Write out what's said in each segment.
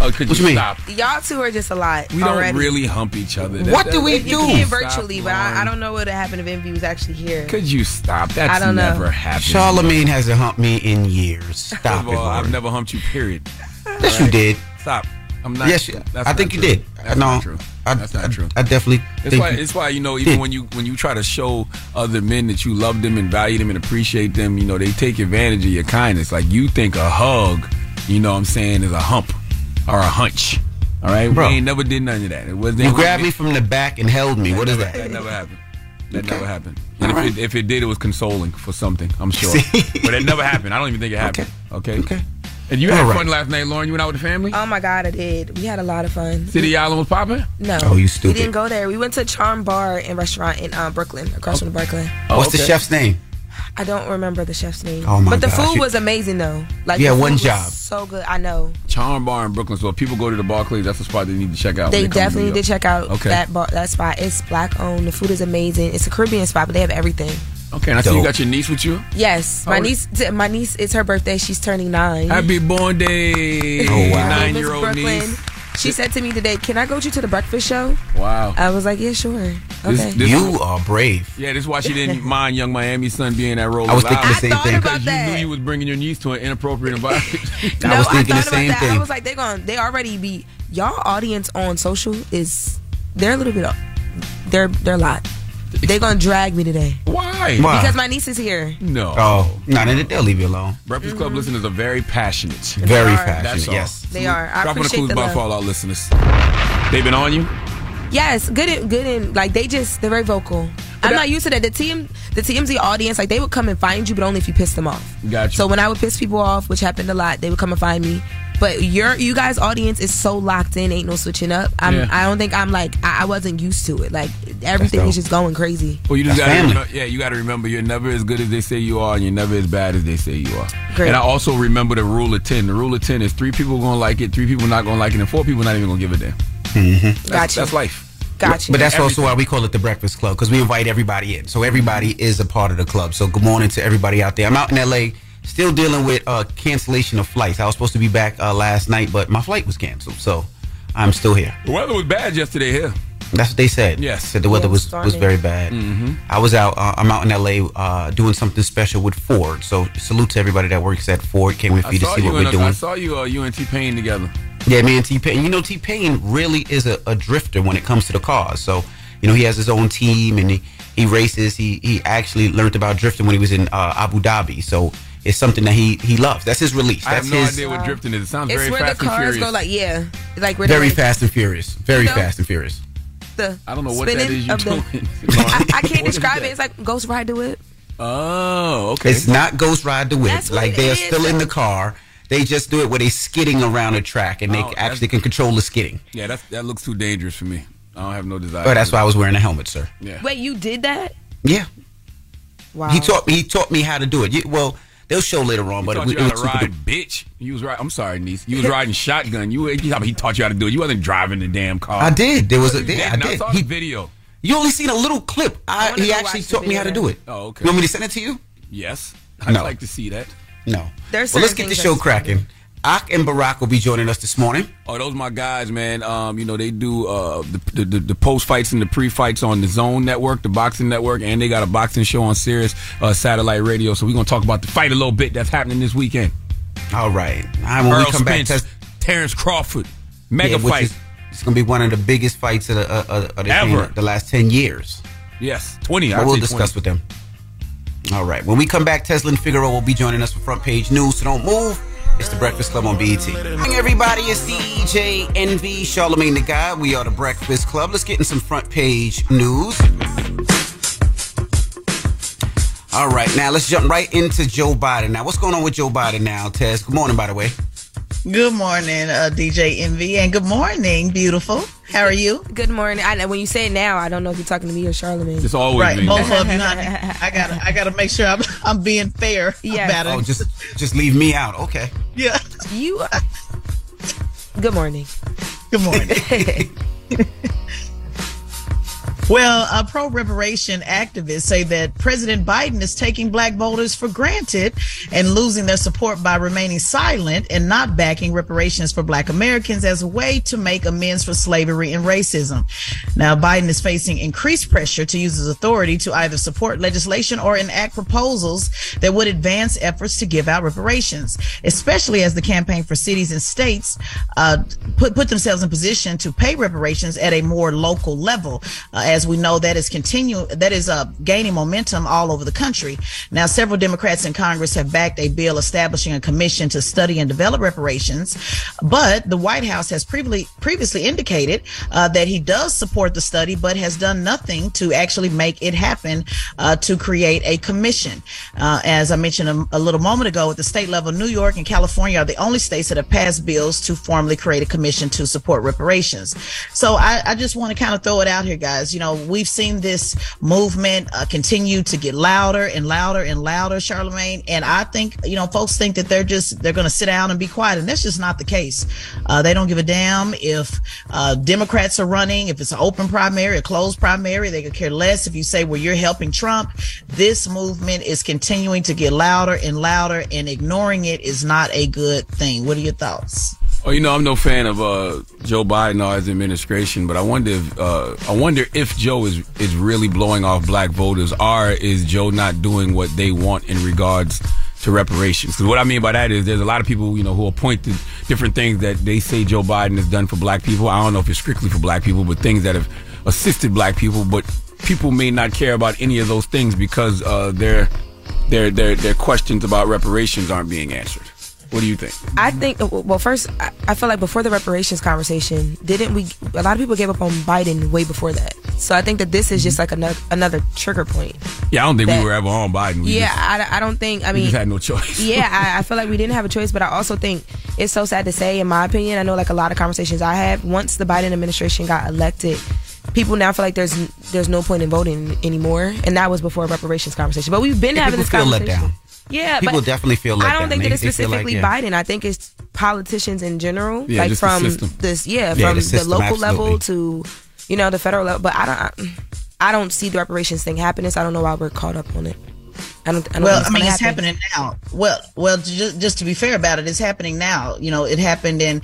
two, Oh, could What you you mean? stop? y'all two are just a lot We already. don't really hump each other. That- What that- do we that- You do? can Stop, virtually, but I, I don't know what would happen if Envy was actually here. Could you stop? That's I don't know. never happened. Charlemagne hasn't humped me in years. Stop of it, all, I've never humped you. Period. Yes, you did. Stop. I'm not. Yes, that's I not think you true. did. That's no, not true. I, That's not I- true. I definitely It's think why, you it's why you know even did. when you when you try to show other men that you love them and value them and appreciate them, you know they take advantage of your kindness. Like you think a hug, you know what I'm saying, is a hump or a hunch. All right, Bro. we ain't never did none of that. It wasn't. You grabbed me from the back and held me. What is never, that? That never happened. That Okay. never happened. And if, All right. it, if it did, it was consoling for something. I'm sure. See? but it never happened. I don't even think it happened. Okay. Okay. And you had All right. fun last night, Lauren. You went out with the family. Oh my God, I did. We had a lot of fun. City Island was popping. No. Oh, you stupid. We didn't go there. We went to Charm Bar and Restaurant in um, Brooklyn, across from the Barclay. What's the chef's name? I don't remember the chef's name. Oh, my But the gosh. food was amazing though. Like Yeah, the food one was job. So good. I know. Charm Bar in Brooklyn. So if people go to the Barclays, that's the spot they need to check out. when They come definitely New did check out Okay. that bar, that spot. It's black owned. The food is amazing. It's a Caribbean spot, but they have everything. Okay, and I see you got your niece with you. Yes, my niece. My niece. It's her birthday. She's turning nine. Happy born day, Oh, wow. Nine year old niece. She said to me today, "Can I go with you to the breakfast show?" Wow. I was like, "Yeah, sure." Okay. this- You are brave. yeah, this is why she didn't mind Yung Miami's son being that role. I was thinking the I same thing. because you knew you was bringing your niece to an inappropriate environment. no, I was thinking the thought about same that. I was like, they're going. To they already be y'all audience on social is they're a little bit. They're they're a lot. They're gonna drag me today Why? Why? because my niece is here. No. Oh, no, then they'll leave you alone. Breakfast Club mm-hmm. listeners are very passionate. Very are. passionate. That's all. Yes. They are. I Drop on the appreciate clues the about love. for all our listeners. They've been on you. Yes, good in good in like they just they're very vocal. I'm not used to that. The team, the TMZ audience, like they would come and find you, but only if you pissed them off. Gotcha. So when I would piss people off, which happened a lot, they would come and find me. But your you guys' audience is so locked in, ain't no switching up. I'm, Yeah. I don't think I'm like I, I wasn't used to it. Like everything is just going crazy. Well, you just gotta remember, yeah, you got to remember you're never as good as they say you are, and you're never as bad as they say you are. Great. And I also remember the rule of ten. The rule of ten is three people gonna like it, three people not gonna like it, and four people not even gonna give a damn. Mm-hmm. That's, Gotcha. That's life. Gotcha. But that's also why we call it the Breakfast Club because we invite everybody in. So everybody is a part of the club. So good morning to everybody out there. I'm out in LA, still dealing with uh, cancellation of flights. I was supposed to be back uh, last night, but my flight was canceled. So I'm still here. The weather was bad yesterday here. That's what they said. Yes. said the weather was stormy. was very bad. Mm-hmm. I was out. Uh, I'm out in LA uh, doing something special with Ford. So salute to everybody that works at Ford. Can't wait for I you to see you what we're I doing. I saw you, uh, you and T Pain together. Yeah, man, T Pain. You know, T Pain really is a, a drifter when it comes to the cars. So, you know, he has his own team and he, he races. He he actually learned about drifting when he was in uh, Abu Dhabi. So it's something that he he loves. That's his release. That's I That's have no his idea what drifting is. It sounds it's very where fast the cars and furious. go like yeah, like where very like, fast and furious. Very You know? fast and furious. The I don't know what that spinning is you of the- doing. I, I can't describe it. It's like Ghost Ride the Whip. Oh, okay. It's not Ghost Ride the Whip. That's Like they are is. still in the car. They just do it where they skidding around a track and they Oh, actually can control the skidding. yeah, that's, that looks too dangerous for me. I don't have no desire. Oh, that's why I was wearing a helmet, sir. Yeah. Wait, you did that? Yeah, Wow. he taught me. He taught me how to do it. You- Well, they'll show later on, He but taught it, you it how was to ride, bitch. You was right. I'm sorry, niece. You was riding shotgun. You, he he taught you how to do it. You wasn't driving the damn car. I did. There was a You yeah, I didn't. saw He, the video. you only seen a little clip. I, wanna he actually taught me how to do it. Oh, okay. You want me to send it to you? Yes, I'd No. like to see that. No. There's well, let's get the show that's- cracking. Ak and Barak will be joining us this morning. Oh, those are my guys, man. Um, you know they do uh the the, the, post fights and the pre fights on the Zone Network, the Boxing Network, and they got a boxing show on Sirius uh, Satellite Radio. So we're gonna talk about the fight a little bit that's happening this weekend. All right. All right when Errol we come back, Spence, test, Terence Crawford, mega yeah, fight. is- it's going to be one of the biggest fights of the, uh, of the, Ever. the last 10 years. yes, twenty. But I'd we'll discuss 20. with them. All right. When we come back, Tezlyn and Figaro will be joining us for front page news. So don't move. It's the Breakfast Club on BET. Hey, everybody, it's DJ Envy, Charlemagne the God. We are the Breakfast Club. Let's get in some front page news. All right, now let's jump right into Joe Biden. Now, what's going on with Joe Biden now, Tez? Good morning, by the way. Good morning, uh, DJ Envy, and good morning, beautiful. How are you? Good morning. I, when you say it now, I don't know if you're talking to me or Charlemagne. It's always Right, me. both of you, honey. I gotta, I gotta make sure I'm, I'm being fair Yes. about it. Oh, just just leave me out. Okay. yeah. You. Good morning. Good morning. Well, pro reparation activists say that President Biden is taking black voters for granted and losing their support by remaining silent and not backing reparations for black Americans as a way to make amends for slavery and racism. Now, Biden is facing increased pressure to use his authority to either support legislation or enact proposals that would advance efforts to give out reparations, especially as the campaign for cities and states uh, put put themselves in position to pay reparations at a more local level. Uh, as we know, that is continue that is uh, gaining momentum all over the country. Now, several Democrats in Congress have backed a bill establishing a commission to study and develop reparations, but the White House has previously previously indicated uh, that he does support the study, but has done nothing to actually make it happen uh, to create a commission. Uh, as I mentioned a, a little moment ago, at the state level, New York and California are the only states that have passed bills to formally create a commission to support reparations. So I, I just want to kind of throw it out here, guys. You know, we've seen this movement uh, continue to get louder and louder and louder, Charlemagne. And I think, you know, folks think that they're just, they're going to sit down and be quiet. And that's just not the case. Uh, they don't give a damn if uh, Democrats are running, if it's an open primary, a closed primary. They could care less if you say, well, you're helping Trump. This movement is continuing to get louder and louder, and ignoring it is not a good thing. What are your thoughts? Oh, you know, I'm no fan of uh, Joe Biden or his administration, but I wonder if uh, I wonder if Joe is is really blowing off black voters, or is Joe not doing what they want in regards to reparations? Because what I mean by that is, there's a lot of people, you know, who point to different things that they say Joe Biden has done for black people. I don't know if it's strictly for black people, but things that have assisted black people, but people may not care about any of those things because uh, their their their their questions about reparations aren't being answered. What do you think? I think. Well, first, I, I feel like before the reparations conversation, didn't we? A lot of people gave up on Biden way before that. So I think that this is just like another another trigger point. Yeah, I don't think That- we were ever on Biden. We yeah, just, I, I don't think. I we mean, just had no choice. yeah, I, I feel like we didn't have a choice, but I also think it's so sad to say, in my opinion. I know like a lot of conversations I had once the Biden administration got elected, people now feel like there's there's no point in voting anymore, and that was before reparations conversation. But we've been having this feel let conversation. down. Yeah, People but definitely feel let I don't down. think They- that it's they feel like, specifically yeah. Biden. I think it's politicians in general, Yeah, like from this, yeah, Yeah, from the the, system, local level to you know the federal level. But I don't, I, I don't see the reparations thing happening. So I don't know why we're caught up on it. I don't. I don't well, I mean, it's happen. happening now. Well, well, just, just to be fair about it, it's happening now. You know, it happened in.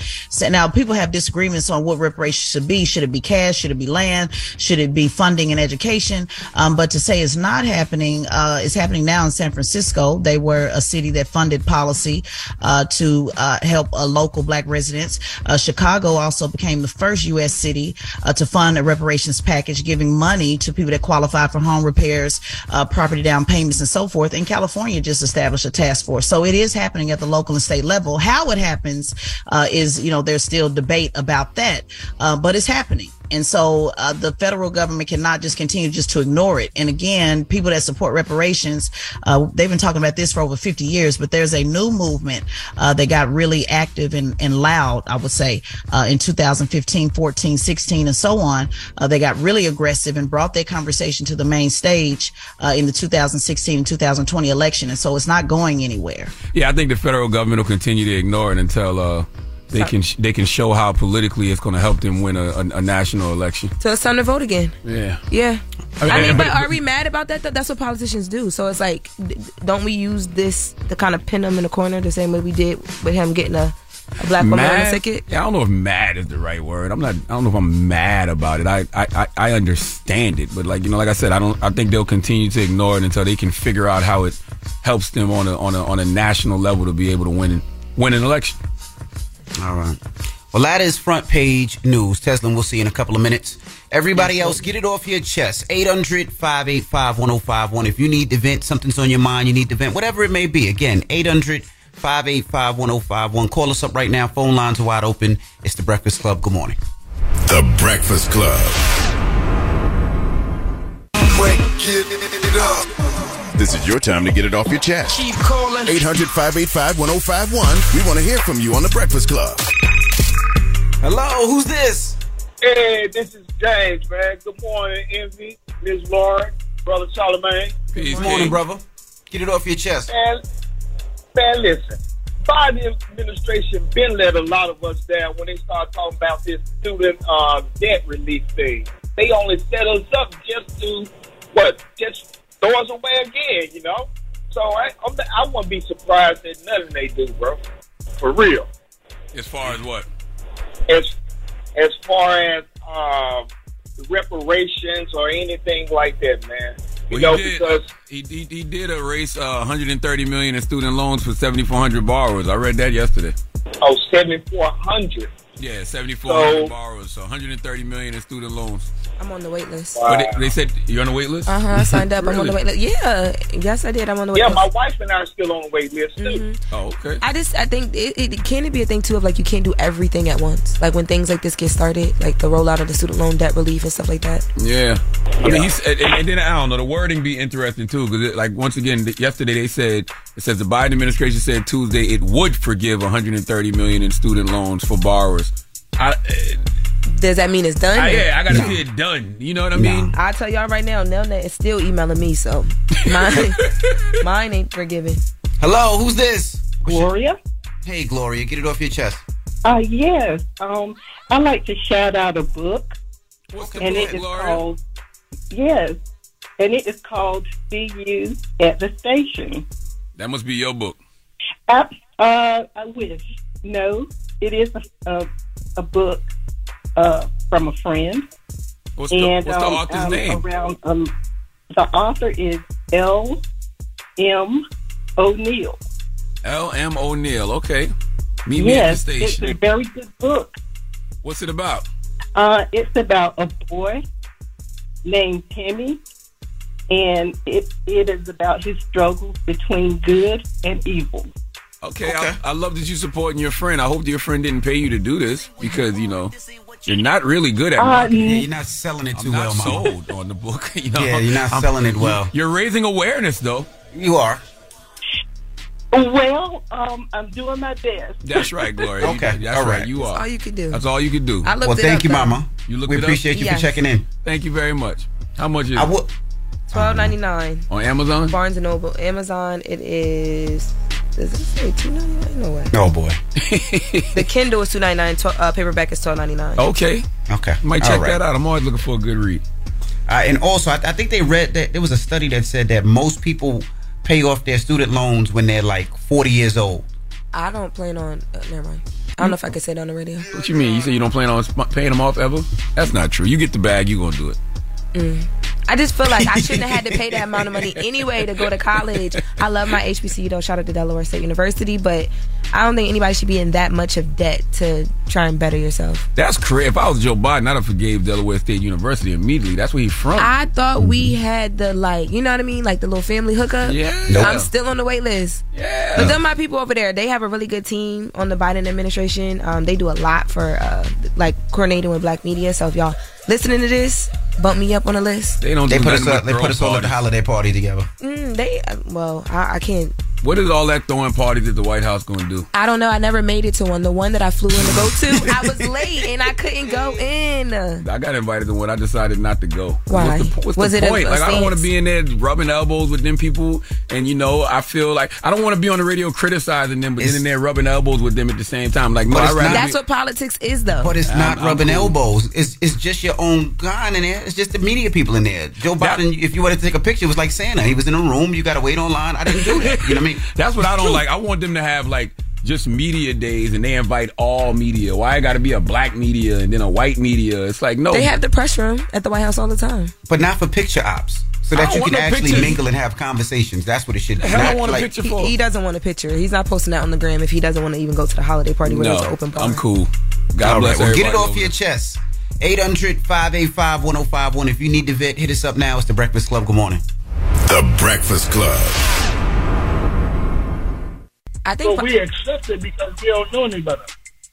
Now people have disagreements on what reparations should be. Should it be cash? Should it be land? Should it be funding and education? Um, but to say it's not happening, uh, it's happening now in San Francisco. They were a city that funded policy uh, to uh, help local black residents. Uh, Chicago also became the first U.S. city uh, to fund a reparations package, giving money to people that qualify for home repairs, uh, property down payments, and so forth. And California just established a task force. So it is happening at the local and state level. How it happens uh, is, you know, there's still debate about that, uh, but it's happening. And so uh, the federal government cannot just continue just to ignore it. And again, people that support reparations, uh, they've been talking about this for over 50 years, but there's a new movement uh, that got really active and, and loud, I would say, uh, in 2015, 14, 16, and so on. Uh, they got really aggressive and brought their conversation to the main stage uh, in the 2016 and 2020 election. And so it's not going anywhere. Yeah, I think the federal government will continue to ignore it until they can sh- they can show how politically it's going to help them win a, a, a national election. So it's time to vote again. Yeah. Yeah. I mean, I mean, but but- are we mad about that? That's what politicians do. So it's like, don't we use this to kind of pin them in the corner the same way we did with him getting a, a black woman on the Mad? ticket? Yeah, I don't know if mad is the right word. I'm not. I don't know if I'm mad about it. I, I, I, I understand it, but like you know, like I said, I don't. I think they'll continue to ignore it until they can figure out how it helps them on a on a on a national level to be able to win win an election. All right. Well, that is front page news. Tezlyn, we'll see you in a couple of minutes. Everybody else, get it off your chest. 800 585 1051. If you need to vent, something's on your mind, you need to vent, whatever it may be. Again, 800 585 1051. Call us up right now. Phone lines are wide open. It's The Breakfast Club. Good morning. The Breakfast Club. This is your time to get it off your chest. Keep calling. 800 585 1051. We want to hear from you on The Breakfast Club. Hello, who's this? Hey, this is James, man. Good morning, Envy, Miss Lauren, Brother Charlemagne. Good morning, brother. Get it off your chest. Man, man, listen. Biden administration been let a lot of us down when they start talking about this student uh, debt relief thing. They only set us up just to what? Just throw us away again, you know. So I I'm, I wouldn't be surprised at nothing they do, bro. For real. As far as what? As as far as um, reparations or anything like that, man. You Well, know, he did. because He, he, he did erase uh, 130 million in student loans for 7,400 borrowers. I read that yesterday. oh, 7,400. Yeah, 7,400 So- borrowers, so 130 million in student loans. I'm on the wait list. But they, they said you're on the wait list. Uh huh. I signed up. I'm on the Really? wait list. Yeah. Yes, I did. I'm on the wait Yeah, list. my wife and I are still on the wait list too. Oh, okay. I just I think it, it can it be a thing too of like you can't do everything at once. Like when things like this get started, like the rollout of the student loan debt relief and stuff like that. Yeah, I mean, he's and, and then I don't know the wording be interesting too because like once again th- yesterday they said it says the Biden administration said Tuesday it would forgive 130 million in student loans for borrowers. I, Does that mean it's done? I, yeah, I gotta see it done. You know what I mean? I'll tell y'all right now, Nelnet is still emailing me, so mine, mine ain't forgiven. Hello, who's this? Gloria. Hey, Gloria, get it off your chest. Uh, yes. Um, I like to shout out a book. What's the and book, it is Gloria? called Yes. And it is called See You at the Station. That must be your book. Uh, uh, I wish. No, it is a, a, a book uh, from a friend. What's the, and what's the um, author's um, name? Around, um, the author is L. M. O'Neill. L. M. O'Neill. Okay, meet me yes, at the it's a very good book. What's it about? Uh, it's about a boy named Timmy, and it it is about his struggles between good and evil. Okay, I, I love that you supporting your friend. I hope your friend didn't pay you to do this because you know you're not really good at Uh, marketing. Yeah, you're not selling it too I'm well, mama. sold on the book. You know, Yeah, you're not I'm- selling it well. You're raising awareness, though. You are. Well, um, I'm doing my best. That's right, Gloria. You- Okay, that's all right. right. You That's are. all you can do. That's all you could do. I looked Well, it thank up, you, though. mama. You looked We it up? appreciate you Yes. for checking in. Thank you very much. How much is I it would. Twelve ninety nine. on Amazon? Barnes and Noble. Amazon. It is. Does it say two ninety nine? No way. Oh boy. The Kindle is two ninety nine. Uh, paperback is twelve ninety nine. Okay, Okay. might check right. that out. I'm always looking for a good read. Uh, and also, I, I think they read that there was a study that said that most people pay off their student loans when they're like 40 years old. I don't plan on. Uh, never mind. I don't know if I can say that on the radio. What you mean? You say you don't plan on sp- paying them off ever? That's not true. You get the bag, you gonna do it. I just feel like I shouldn't have had to pay that amount of money anyway to go to college. I love my HBCU though. Shout out to Delaware State University, but I don't think anybody should be in that much of debt to try and better yourself. That's crazy. If I was Joe Biden, I'd have forgave Delaware State University immediately. That's where he's from. I thought we had the like, you know what I mean, like the little family hookup. Yeah. Nope. I'm still on the wait list. yeah. But then my people over there, they have a really good team on the Biden administration. Um, they do a lot for uh, like coordinating with Black media. So if y'all listening to this, bump me up on the list. they don't They do put us nothing up, they put us all at the holiday party together. Mm, they uh, well, I, I can't. What is all that throwing parties at the White House going to do? I don't know. I never made it to one. The one that I flew in to go to, I was late and I couldn't go in. I got invited to one. I decided not to go. Why? What's the, what's Was the it point? a like I don't want to be in there rubbing elbows with them people, and you know I feel like I don't want to be on the radio criticizing them, but then It's- in there rubbing elbows with them at the same time. Like no, But I it's rather not- That's be- what politics is, though. But it's I'm- not I'm rubbing cool. elbows. It's it's just your own guy in there. It's just the media people in there. Joe Biden, if you wanted to take a picture, it was like Santa. He was in a room. You got to wait online. I didn't do that. You know what I mean? That's what I don't like. I want them to have like just media days, and they invite all media. Why I got to be a black media and then a white media? It's like no. they have the press room at the White House all the time. But not for picture ops. So that you can no actually pictures. mingle and have conversations. That's what it should be. hell I Not want a picture He, for? he doesn't want a picture. He's not posting that on the gram if he doesn't want to even go to the holiday party where no, there's an open bar. I'm cool. God All bless right, well, get it off your there. chest. 800 585 1051. If you need to vet, hit us up now. It's The Breakfast Club. Good morning. The Breakfast Club. I think But we accept it because we don't know any better.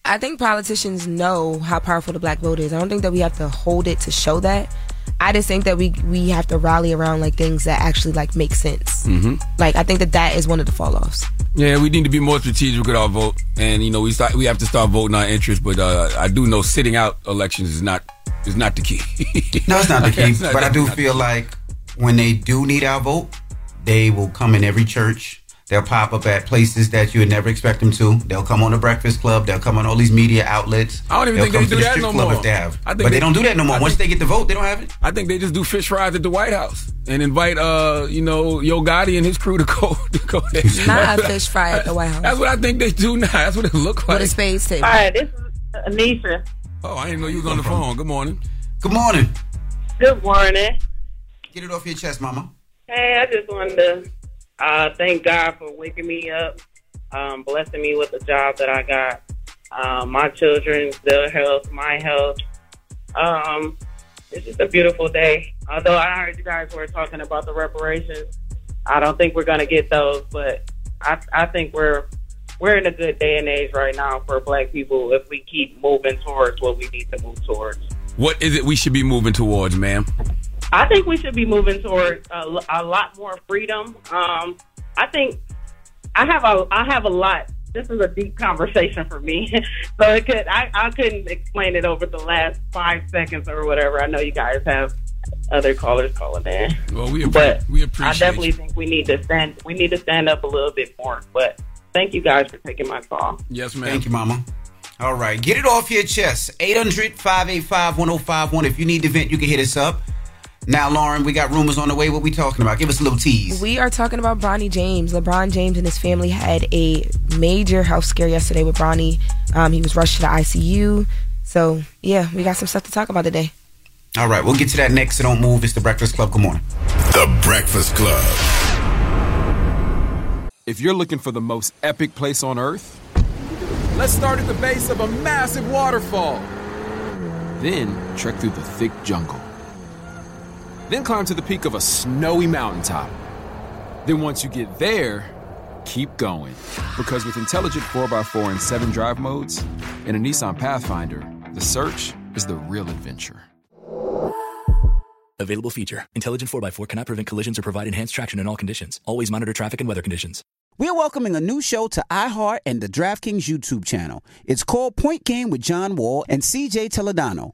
I think politicians know how powerful the black vote is. I don't think that we have to hold it to show that. I just think that we we have to rally around like things that actually like make sense. Mm-hmm. Like I think that that is one of the fall offs. Yeah, we need to be more strategic with our vote, and you know we start, we have to start voting our interest. But uh, I do know sitting out elections is not is not the key. No, it's not the key. Not- but I do feel like when they do need our vote, they will come in every church. They'll pop up at places that you would never expect them to. They'll come on the Breakfast Club. They'll come on all these media outlets. I don't even They'll think they come to do the that strip no club more. if they have. I think but they, they- don't do that no more. I Once think- they get the vote, they don't have it. I think they just do fish fries at the White House and invite uh you know Yo Gotti and his crew to go to go there. Not a fish fry at the White House. That's what I think they do now. That's what it look like. With a spades table. Hi, this is Anisha. Oh, I didn't know you was on the phone. Good morning. Good morning. Good morning. Get it off your chest, Mama. Hey, I just wanted to uh, thank God for waking me up, um, blessing me with the job that I got, um, my children, their health, my health. Um, it's just a beautiful day. Although I heard you guys were talking about the reparations, I don't think we're going to get those, but I, I think we're we're in a good day and age right now for Black people if we keep moving towards what we need to move towards. What is it we should be moving towards, ma'am? I think we should be moving toward a lot more freedom. Um, I think I have a I have a lot. This is a deep conversation for me, so it could I, I couldn't explain it over the last five seconds or whatever. I know you guys have other callers calling in, Well, we appre- but we I definitely you. think we need to stand we need to stand up a little bit more. But thank you guys for taking my call. Yes, ma'am. Thank you, Mama. All right, get it off your chest. 800 585 1051. If you need to vent, you can hit us up. Now, Lauren, we got rumors on the way. What we talking about? Give us a little tease. We are talking about Bronny James. LeBron James and his family had a major health scare yesterday with Bronny. Um, he was rushed to the ICU. So, yeah, we got some stuff to talk about today. All right, we'll get to that next. So don't move. It's the Breakfast Club. Good morning. The Breakfast Club. If you're looking for the most epic place on earth, let's start at the base of a massive waterfall. Then trek through the thick jungle. Then climb to the peak of a snowy mountaintop. Then once you get there, keep going. Because with intelligent 4x4 and 7 drive modes, in a Nissan Pathfinder, the search is the real adventure. Available feature. Intelligent 4x4 cannot prevent collisions or provide enhanced traction in all conditions. Always monitor traffic and weather conditions. We're welcoming a new show to iHeart and the DraftKings YouTube channel. It's called Point Game with John Wall and CJ Toledano.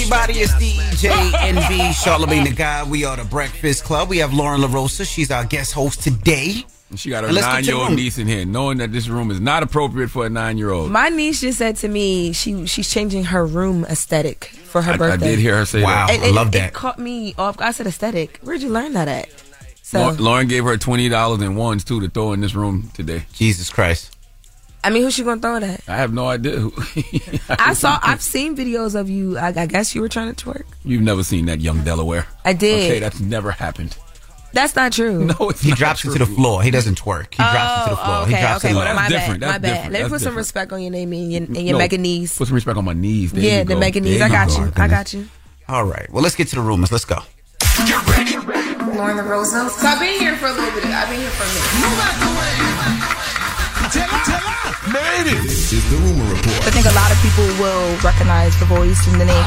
Everybody. It's DJ Envy Charlemagne the God. We are the Breakfast Club. We have Lauren LaRosa. She's our guest host today. She got her And nine to year the old niece in here, knowing that this room is not appropriate for a nine year old. My niece just said to me she she's changing her room aesthetic for her I, I did hear her say Wow. that. It, it, It caught me off. I said aesthetic. Where'd you learn that at? So Lauren gave her twenty dollars in ones too to throw in this room today. Jesus Christ! I mean, who's she gonna throw it at? I have no idea. Who. I saw. I've seen videos of you. I, I guess you were trying to twerk. You've never seen that young Delaware. I did. Okay, that's never happened. That's not true. No, it's He not drops true. it to the floor. He doesn't twerk. He drops it to the oh, floor. Oh, okay, he drops okay. it low. my That's bad. different. My That's bad. different. Let me That's put some respect on your name and your, and your No, mega knees. Put some respect on my knees. There yeah, you the go. mega knees. There I you got go. you. I got you. All right. Well, let's get to the rumors. Let's go. Lauren LaRosa. So I've been here for a little bit. I've been here for a minute. Made it. This is the rumor report I think a lot of people will recognize the voice and the name.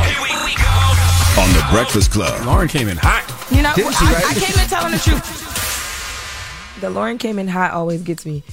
on the Breakfast Club. Lauren came in hot. You know, Didn't she, I, right? I came in telling the truth. The Lauren came in hot always gets me.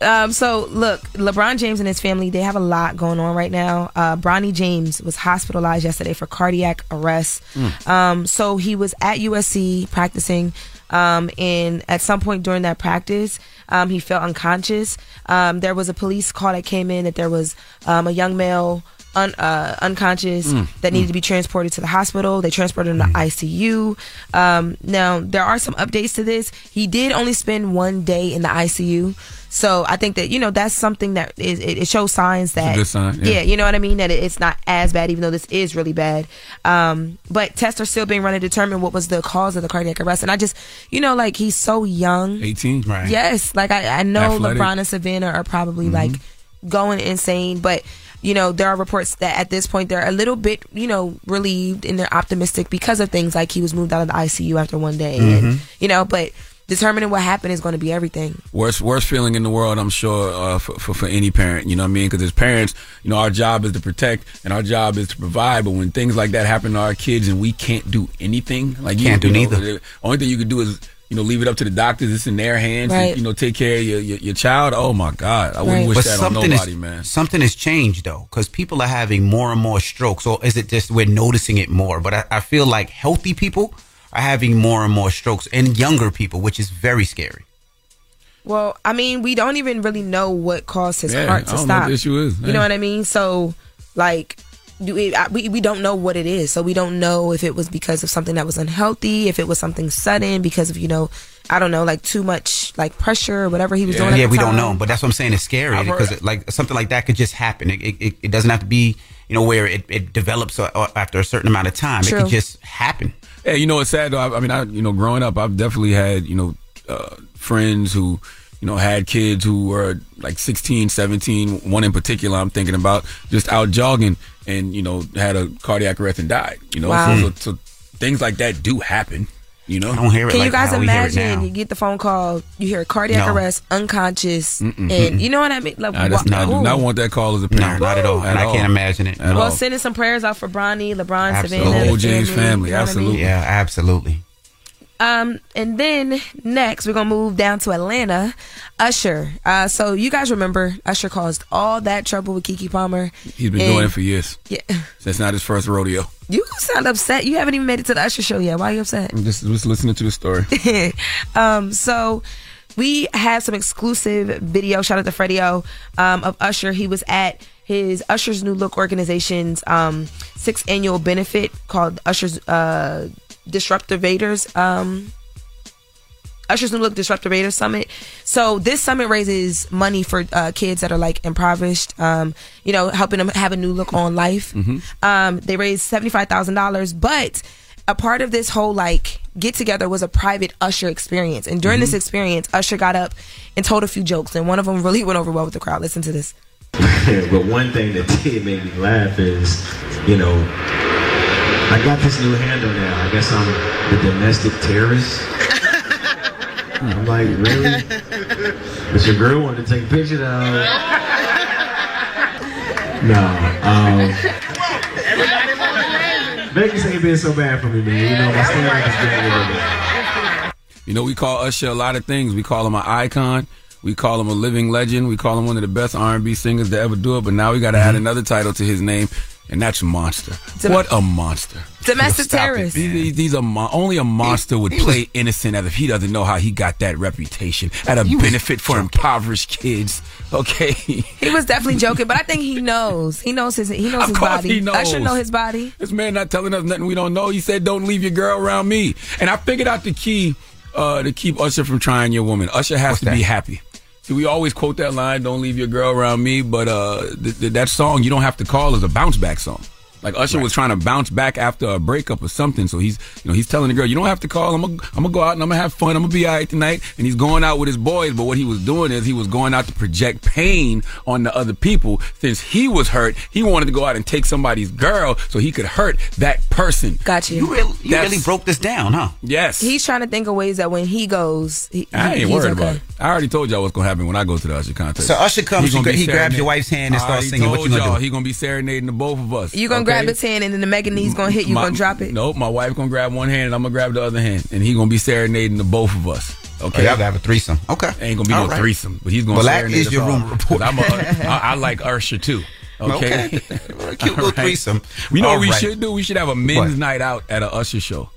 Um, so look, LeBron James and his family, they have a lot going on right now. Uh, Bronny James was hospitalized yesterday for cardiac arrest. Um, so he was at USC practicing. Um, and at some point during that practice, um, he felt unconscious. Um, there was a police call that came in that there was um, a young male un, uh, unconscious that needed to be transported to the hospital. They transported him to ICU. Um, now there are some updates to this. He did only spend one day in the ICU. So I think that you know that's something that is it, it shows signs that good sign, yeah. you know what I mean that it's not as bad even though this is really bad. Um, but tests are still being run to determine what was the cause of the cardiac arrest. And I just you know like he's so young. 18. Right. Yes, like I, I know Athletic. LeBron and Savannah are probably like going insane, but you know, there are reports that at this point they're a little bit, you know, relieved and they're optimistic because of things like he was moved out of the ICU after one day, Mhm. and you know, but determining what happened is going to be everything. Worst worst feeling in the world, I'm sure, uh, for, for for any parent. You know what I mean? Because as parents, you know, our job is to protect and our job is to provide. But when things like that happen to our kids and we can't do anything, like you Can't do you know, neither. The only thing you can do is you know leave it up to the doctors. It's in their hands. Right. To, you know, take care of your, your your child. Oh my God, I wouldn't wish But that on something nobody, is, man. Something has changed though, because people are having more and more strokes. Or is it just we're noticing it more? But I, I feel like healthy people are having more and more strokes, and younger people, which is very scary. Well, I mean, we don't even really know what caused his Yeah, heart I to don't know stop. what the issue is. You know what I mean? So, like, do we, I, we we don't know what it is. So we don't know if it was because of something that was unhealthy, if it was something sudden because of you know, I don't know, like too much like pressure or whatever he was doing. yeah, the we don't know, but that's what I'm saying. It's scary I've heard- because it, like something like that could just happen. It, it, it- it doesn't have to be, you know, where it, it develops uh, uh, after a certain amount of time. It could just happen. Yeah, you know, it's sad though. I, I mean, I, you know, growing up, I've definitely had, you know, uh, friends who, you know, had kids who were like 16, 17. One in particular, I'm thinking about just out jogging and, you know, had a cardiac arrest and died, you know, Wow. so, so, so things like that do happen, you know. I don't hear Can you guys imagine? You get the phone call, you hear cardiac No. arrest, unconscious, Mm-mm. and you know what I mean? Like, I, just, wha- I do ooh. not want that call as a parent. not at all. And I can't imagine it. At well, all. sending some prayers out for Bronny, LeBron, Absolutely. Savannah, The whole James family, you know what I mean? absolutely. Yeah, absolutely. Um, and then next we're gonna move down to Atlanta. Usher. Uh, so you guys remember Usher caused all that trouble with Keke Palmer. He's been And- doing it for years. Yeah. That's not his first rodeo. You sound upset. You haven't even made it to the Usher show yet. Why are you upset? I'm just, just listening to the story. um, so we have some exclusive video. Shout out to Freddie O um, of Usher. He was at his Usher's New Look organization's um, sixth annual benefit called Usher's uh, Disruptivators. Um, Usher's New Look Disruptivators Summit. So this summit raises money for uh, kids that are like impoverished, um, you know, helping them have a new look on life. Um, they raised seventy five thousand dollars, but a part of this whole like get together was a private Usher experience. And during this experience, Usher got up and told a few jokes, and one of them really went over well with the crowd. Listen to this. but one thing that did make me laugh is, you know, I got this new handle now. I guess I'm the domestic terrorist. I'm like, really? But your girl wanted to take pictures though. No. Um, Vegas ain't been so bad for me, man. You know, my stand-up is getting a little bit. You know, we call Usher a lot of things. We call him an icon. We call him a living legend. We call him one of the best R&B singers to ever do it. But now we got to add another title to his name, and that's monster. Dom- what a monster! Domestic Stop terrorist. He- he- He's a mon- only a monster would play innocent as if he doesn't know how he got that reputation at a benefit for impoverished kids. Okay, He was definitely joking, but I think he knows. He knows his he knows Of his body. he knows. Usher know his body. This man not telling us nothing we don't know. He said, "Don't leave your girl around me." And I figured out the key uh, to keep Usher from trying your woman. Usher has to be happy. See, we always quote that line, "Don't leave your girl around me," but uh, th- th- that song you don't have to call is a bounce back song. Like Usher was trying to bounce back after a breakup or something, so he's you know he's telling the girl, "You don't have to call. I'm gonna I'm gonna go out and I'm gonna have fun. I'm gonna be all right tonight." And he's going out with his boys, but what he was doing is he was going out to project pain on the other people. Since he was hurt, he wanted to go out and take somebody's girl so he could hurt that person. Got you. You really, you really broke this down, huh? Yes. He's trying to think of ways that when he goes, he, I ain't he's worried okay. about it. I already told y'all what's gonna happen when I go to the Usher contest. So Usher comes, He he be gra- he grabs your wife's hand and starts singing. What you gonna y'all do? He gonna be serenading the both of us. You gonna okay? Grab his hand and then the Megan knee's gonna hit you. My- gonna drop it. Nope, my wife gonna grab one hand and I'm gonna grab the other hand, and he gonna be serenading the both of us. Oh, okay, Oh, y'all gotta have a threesome. Okay, ain't gonna be All no right. threesome, but he's gonna. Well, that serenade is your all. rumor report. 'Cause I'm a, I, I like Usher too. Okay, Okay. A cute little All right. threesome. We know All what we right. should do. We should have a men's What? night out at a Usher show.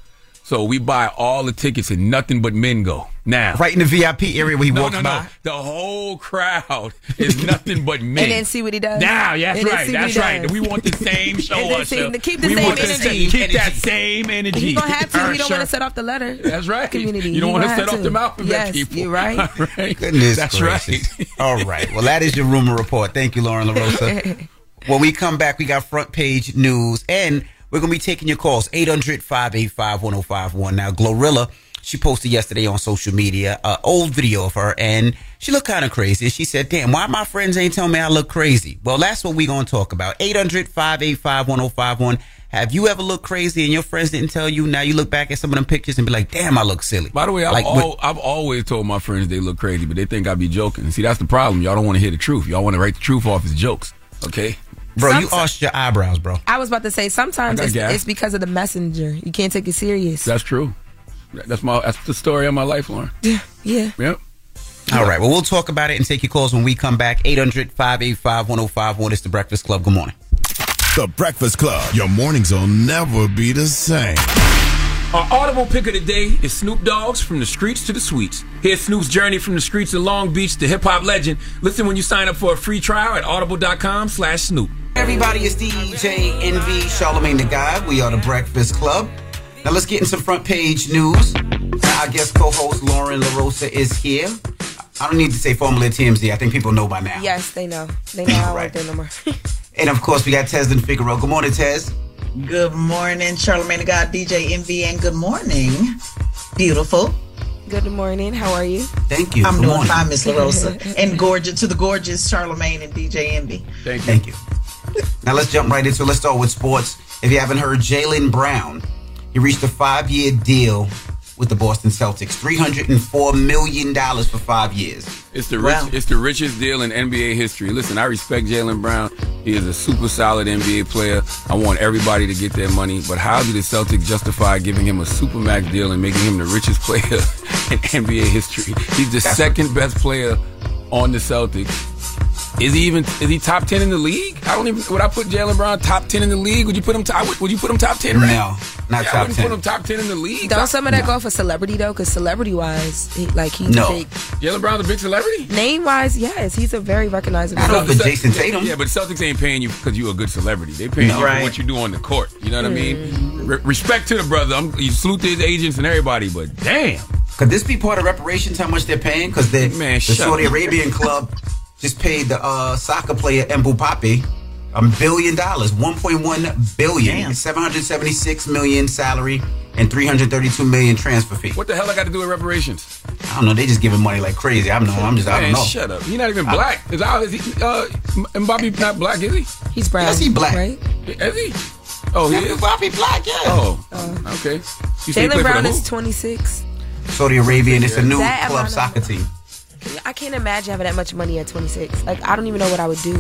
So we buy all the tickets and nothing but men go now. Right in the VIP area where he no, walks no, by. The whole crowd is nothing but men. And then see what he does. Now, yeah, that's And right. That's right. does. We want the same show, And then see- to keep the we same want energy. keep that same energy. He don't have to. He don't Usher. want to set off the letter. That's right. Community. You don't He want to gonna set off the alphabet Yes, people. you're right. All right. Goodness That's gracious. right. All right. Well, that is your rumor report. Thank you, Lauren LaRosa. when we come back, we got front page news and we're going to be taking your calls 800 585 1051. Now, Glorilla she posted yesterday on social media an old video of her, and she looked kind of crazy. She said, "Damn, why my friends ain't telling me I look crazy?" Well, that's what we gonna talk about. 800-585-1051. Have you ever looked crazy and your friends didn't tell you? Now you look back at some of them pictures and be like, "Damn, I look silly." By the way, I've, Like, al- I've always told my friends they look crazy, but they think I be joking. See, that's the problem. Y'all don't want to hear the truth. Y'all want to write the truth off as jokes. Okay, bro, you arched your eyebrows, bro. I was about to say sometimes it's, it's because of the messenger. You can't take it serious. That's true. That's my that's the story of my life, Lauren. Yeah, yeah. Yep. All right. Well, we'll talk about it and take your calls when we come back. 800 585 1051. It's the Breakfast Club. Good morning. The Breakfast Club. Your mornings will never be the same. Our audible pick of the day is Snoop Dogg's From the Streets to the Suites. Here's Snoop's journey from the streets of Long Beach to hip hop legend. Listen when you sign up for a free trial at audible.com slash Snoop. Everybody, it's DJ Envy Charlemagne the God. We are the Breakfast Club. Now let's get in some front page news. Now, our guest co-host Lauren LaRosa is here. I don't need to say formally TMZ. I think people know by now. Yes, they know. They know I don't work there no more. And of course, we got Tezlyn Figaro. Good morning, Tez. Good morning, Charlemagne the God, DJ Envy, and good morning, beautiful. Good morning. How are you? Thank you. I'm Good doing morning. fine, Miss LaRosa. and gorgeous to the gorgeous Charlemagne and DJ Envy. Thank you. Thank you. Now let's jump right into. it. Let's start with sports. If you haven't heard, Jaylen Brown, he reached a five-year deal with the Boston Celtics, three hundred and four million dollars for five years. It's the rich, Wow. it's the richest deal in NBA history. Listen, I respect Jaylen Brown. He is a super solid NBA player. I want everybody to get their money. But how do the Celtics justify giving him a supermax deal and making him the richest player in NBA history? He's the second best player on the Celtics. Is he even is he top ten in the league? I don't even would I put Jaylen Brown top ten in the league? Would you put him top would you put him top ten? Right? No, not yeah, I top wouldn't 10. put him top ten in the league. Don't Top- some of that go for celebrity though? Because celebrity wise, he, like he's No. a big. Jaylen Brown's a big celebrity. Name wise, yes, he's a very recognizable. Not name. for Jayson Tatum. Yeah, but Celtics ain't paying you because you're a good celebrity. They paying No. you Right. for what you do on the court. You know what I mean? Mm. Re- respect to the brother. I'm, you salute to his agents and everybody, but damn. Could this be part of reparations? How much they're paying? Because the, the Saudi up. Arabian club just paid the uh, soccer player Mbappe a billion dollars, 1.1 billion, 776 million salary and 332 million transfer fee. What the hell I got to do with reparations? I don't know. They just giving money like crazy. I don't know. I'm just. I don't know. shut up. He's not even black. Is, I, is he? Uh, Mbappe not black? Is he? He's brown. Yes, he black. right? Is he? Oh, he is. Mbappe black. Yeah. Oh, okay. You say he play Jaylen Brown is 26. Saudi Arabian. It's a new That club soccer team. I can't imagine having that much money at 26. Like I don't even know what I would do.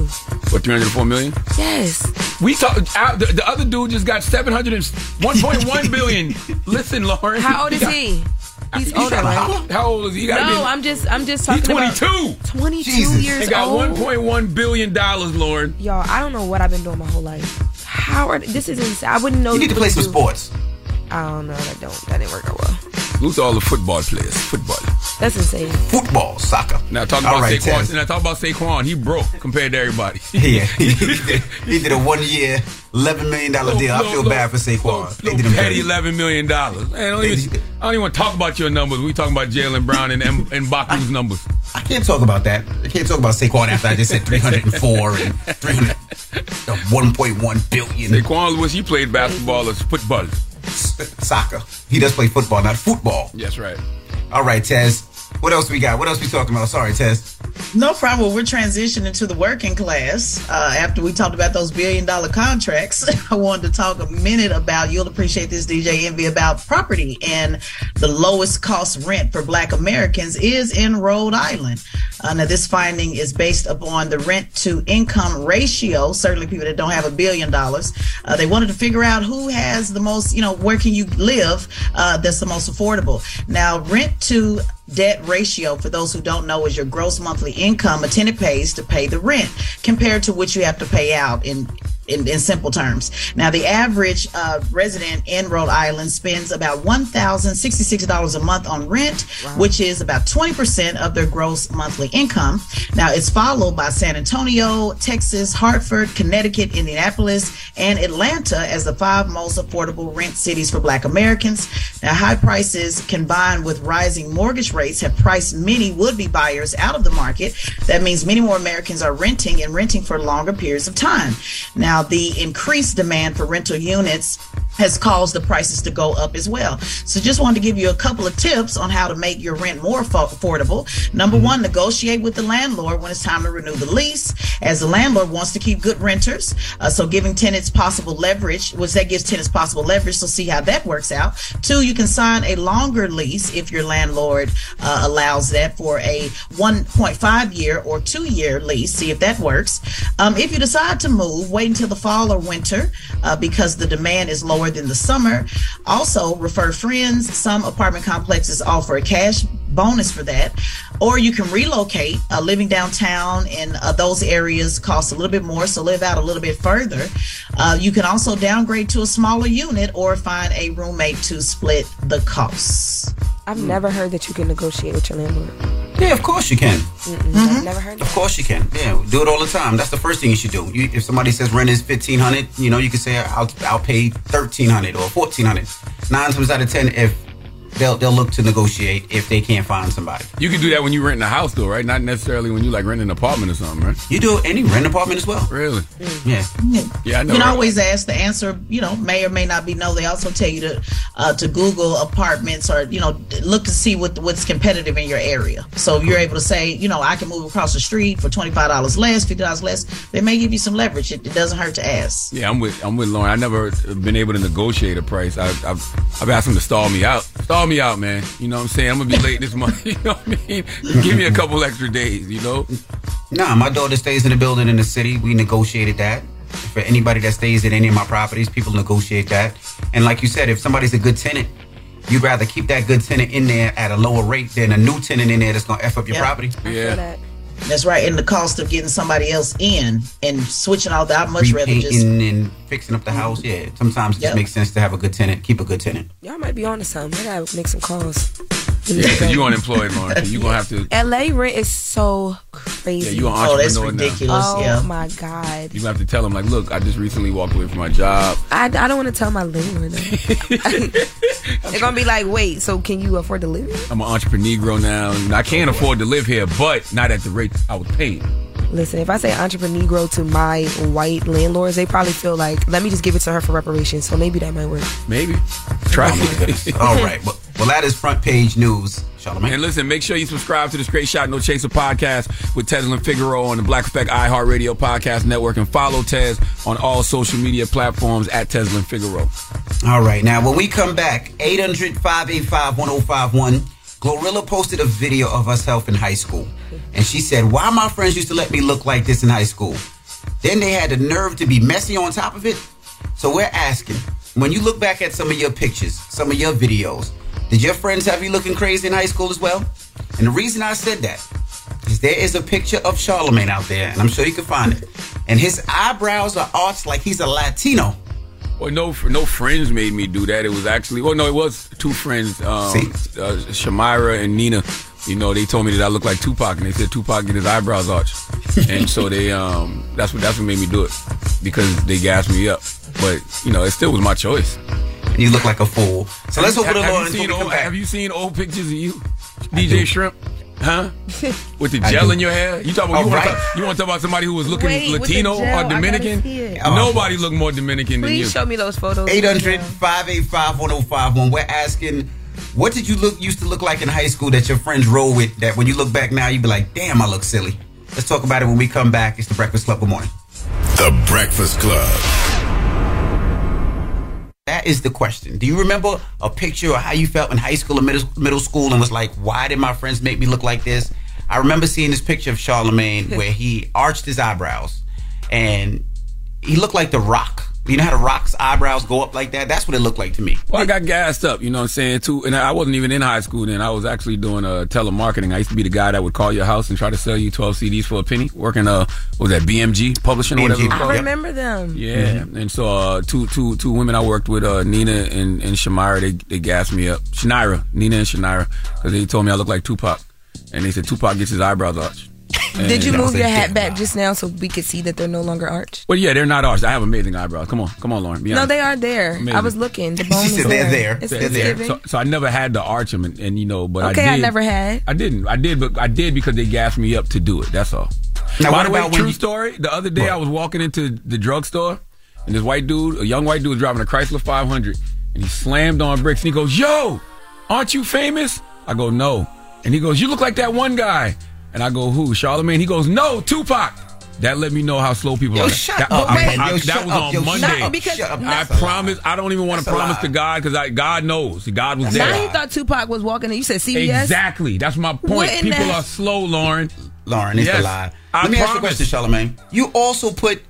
What 304 million? Yes. We talk. Out, the, the other dude just got 700 and 1.1 billion. Listen, Lauren. How old is he? He's he older, got- right? How old is he? he gotta No, be, I'm just I'm just He's talking about 22. 22 Jesus. years He got old. 1.1 billion dollars, Lauren. Y'all, I don't know what I've been doing my whole life. How are this is insane. I wouldn't know. You need to play some do. sports. I don't know. That don't. That didn't work out well. Salute to all the football players. Football. That's insane. Football, soccer. Now talk about right, Saquon. Tez. Now talk about Saquon. He broke compared to everybody. Yeah, he did, he did a one-year, eleven million dollar deal. I feel little- bad for Saquon. They Little did him petty dirty. eleven million dollars. I don't, even, I don't even want to talk about your numbers. We talking about Jaylen Brown and and, and Baku's numbers. I can't talk about that. I can't talk about Saquon after I just said 304 and 300, uh, 1.1 billion. Saquon was he played basketball or football. Soccer. He does play football, not football. Yes, right. All right, Tez. What else we got? What else we talking about? Sorry, Tez. No problem. We're transitioning to the working class. Uh, after we talked about those billion dollar contracts, I wanted to talk a minute about, you'll appreciate this, DJ Envy, about property. And the lowest cost rent for Black Americans is in Rhode Island. Uh, now, this finding is based upon the rent to income ratio. Certainly, people that don't have a billion dollars. Uh, they wanted to figure out who has the most, you know, where can you live uh, that's the most affordable. Now, rent to debt ratio, for those who don't know, is your gross monthly income a tenant pays to pay the rent compared to what you have to pay out in in, in simple terms. Now, the average uh, resident in Rhode Island spends about $1,066 a month on rent, which is about 20% of their gross monthly income. Now, it's followed by San Antonio, Texas, Hartford, Connecticut, Indianapolis, and Atlanta as the five most affordable rent cities for Black Americans. Now, high prices combined with rising mortgage rates have priced many would be buyers out of the market. That means many more Americans are renting and renting for longer periods of time. Now, the increased demand for rental units has caused the prices to go up as well. So just wanted to give you a couple of tips on how to make your rent more affordable. Number one, negotiate with the landlord when it's time to renew the lease, as the landlord wants to keep good renters. Uh, so giving tenants possible leverage, which that gives tenants possible leverage. So see how that works out. Two, you can sign a longer lease if your landlord uh, allows that for a 1.5 year or two year lease. See if that works. Um, if you decide to move, wait until the fall or winter uh, because the demand is lower than the summer. Also, refer friends. Some apartment complexes offer a cash bonus for that. Or you can relocate. Uh, living downtown in uh, those areas costs a little bit more, so live out a little bit further. Uh, you can also downgrade to a smaller unit or find a roommate to split the costs. I've never heard that you can negotiate with your landlord. Yeah, of course you can. I've mm-hmm. never heard Of course you can. Yeah, do it all the time. That's the first thing you should do. You, if somebody says rent is fifteen hundred, you know you can say I'll I'll pay thirteen hundred or fourteen hundred. Nine times out of ten, if they'll they'll look to negotiate if they can't find somebody. You can do that when you rent a house, though, right? Not necessarily when you like rent an apartment or something, right? You do any rent apartment as well. Really? Yeah. Yeah, I know. You can right? always ask. The answer, you know, may or may not be no. They also tell you to uh, to Google apartments or you know look to see what what's competitive in your area. So if you're able to say, you know, I can move across the street for twenty five dollars less, fifty dollars less. They may give you some leverage. It, it doesn't hurt to ask. Yeah, I'm with I'm with Lauren. I never been able to negotiate a price. I, I've I've asked them to stall me out. Stall me out, man. You know what I'm saying? I'm gonna be late this month. You know what I mean? Give me a couple extra days. You know? Nah, my daughter stays in the building in the city. We negotiated that. For anybody that stays at any of my properties, people negotiate that. And like you said, if somebody's a good tenant, you'd rather keep that good tenant in there at a lower rate than a new tenant in there that's gonna f up your Yeah. property. Yeah. That's right. And the cost of getting somebody else in and switching all that, I'd much rather just Repainting and fixing up the house. Yeah, sometimes it just makes sense to have a good tenant. Keep a good tenant. Y'all might be on to something. I gotta make some calls. Yeah, because you unemployed, Lauren. So you gonna have to. LA rent is so crazy. Yeah, you an entrepreneur now. Oh my god. You gonna have to tell him like, look, I just recently walked away from my job. I, I don't want to tell my landlord though. They're gonna be like, wait, so can you afford to live here? I'm an entrepreneur now. I can't afford to live here, but not at the rate I was paying. Listen, if I say entrepreneur to my white landlords, they probably feel like, let me just give it to her for reparations. So maybe that might work. Maybe. Try. All right. Well, well, that is front page news, Charlemagne. And listen, make sure you subscribe to the Straight Shot No Chaser podcast with Tezlyn Figaro on the Black Effect iHeartRadio podcast network and follow Tez on all social media platforms at Tezlyn Figaro. All right. Now, when we come back, 800 585 1051, Glorilla posted a video of herself in high school. And she said, Why my friends used to let me look like this in high school? Then they had the nerve to be messy on top of it. So we're asking, when you look back at some of your pictures, some of your videos, did your friends have you looking crazy in high school as well? And the reason I said that is there is a picture of Charlemagne out there, and I'm sure you can find it. And his eyebrows are arched like he's a Latino. Well, no, no friends made me do that. It was actually, well, no, it was two friends, um, uh, Shamira and Nina. You know, they told me that I look like Tupac, and they said Tupac get his eyebrows arched, and so they, um, that's what that's what made me do it because they gassed me up. But you know, it still was my choice. You look like a fool. So let's have, open the have door you until we come old, back. Have you seen old pictures of you, DJ Shrimp? Huh? With the gel in your hair? You talk about you All want, to talk, you want to talk about somebody who was looking Wait, Latino gel, or Dominican? Oh, Nobody looked more Dominican than you. Please show me those photos. 800 585 1051. We're asking, what did you look used to look like in high school that your friends roll with that when you look back now, you'd be like, damn, I look silly? Let's talk about it when we come back. It's the Breakfast Club. Good morning. The Breakfast Club. That is the question. Do you remember a picture of how you felt in high school or middle, middle school and was like, why did my friends make me look like this? I remember seeing this picture of Charlemagne where he arched his eyebrows and he looked like The Rock. You know how The Rock's eyebrows go up like that? That's what it looked like to me. Well, I got gassed up, you know what I'm saying, too. And I wasn't even in high school then. I was actually doing uh, telemarketing. I used to be the guy that would call your house and try to sell you 12 CDs for a penny, working, uh, what was that, BMG Publishing or whatever it was I remember them. Yeah, and so uh, two two two women I worked with, uh, Nina and, and Shamira, they they gassed me up. Shanira, Nina and Shanira, because they told me I look like Tupac, and they said Tupac gets his eyebrows arched. Did you move your hat back just now so we could see that they're no longer arched? Well, yeah, they're not arched. I have amazing eyebrows. Come on, come on, Lauren. No, they are there. Amazing. I was looking. The bone is said there. they're there. It's, They're there. So, so I never had to arch them, and, and you know, but Okay, I I never had. I didn't. I did, but I did because they gassed me up to do it. That's all. Now, By what the way, about true you- story. The other day, I was walking into the drugstore, and this white dude, a young white dude, was driving a Chrysler 500, and he slammed on brakes, and he goes, "Yo, aren't you famous?" I go, "No," and he goes, "You look like that one guy," and I go, "Who? Charlemagne?" He goes, "No, Tupac." That let me know how slow people Yo, are. shut that, up, I- man. I- Yo, that shut was up. on Yo, shut Monday. up. Because- Shut up. I That's a lie. promise. I don't even want to That's a promise to God because God knows. God was Now there. you thought Tupac was walking in. You said CVS. Exactly. That's my point. What People the- are slow, Lauren. Lauren, it's Yes. a lie. I Let me ask you a question, Charlemagne. You also put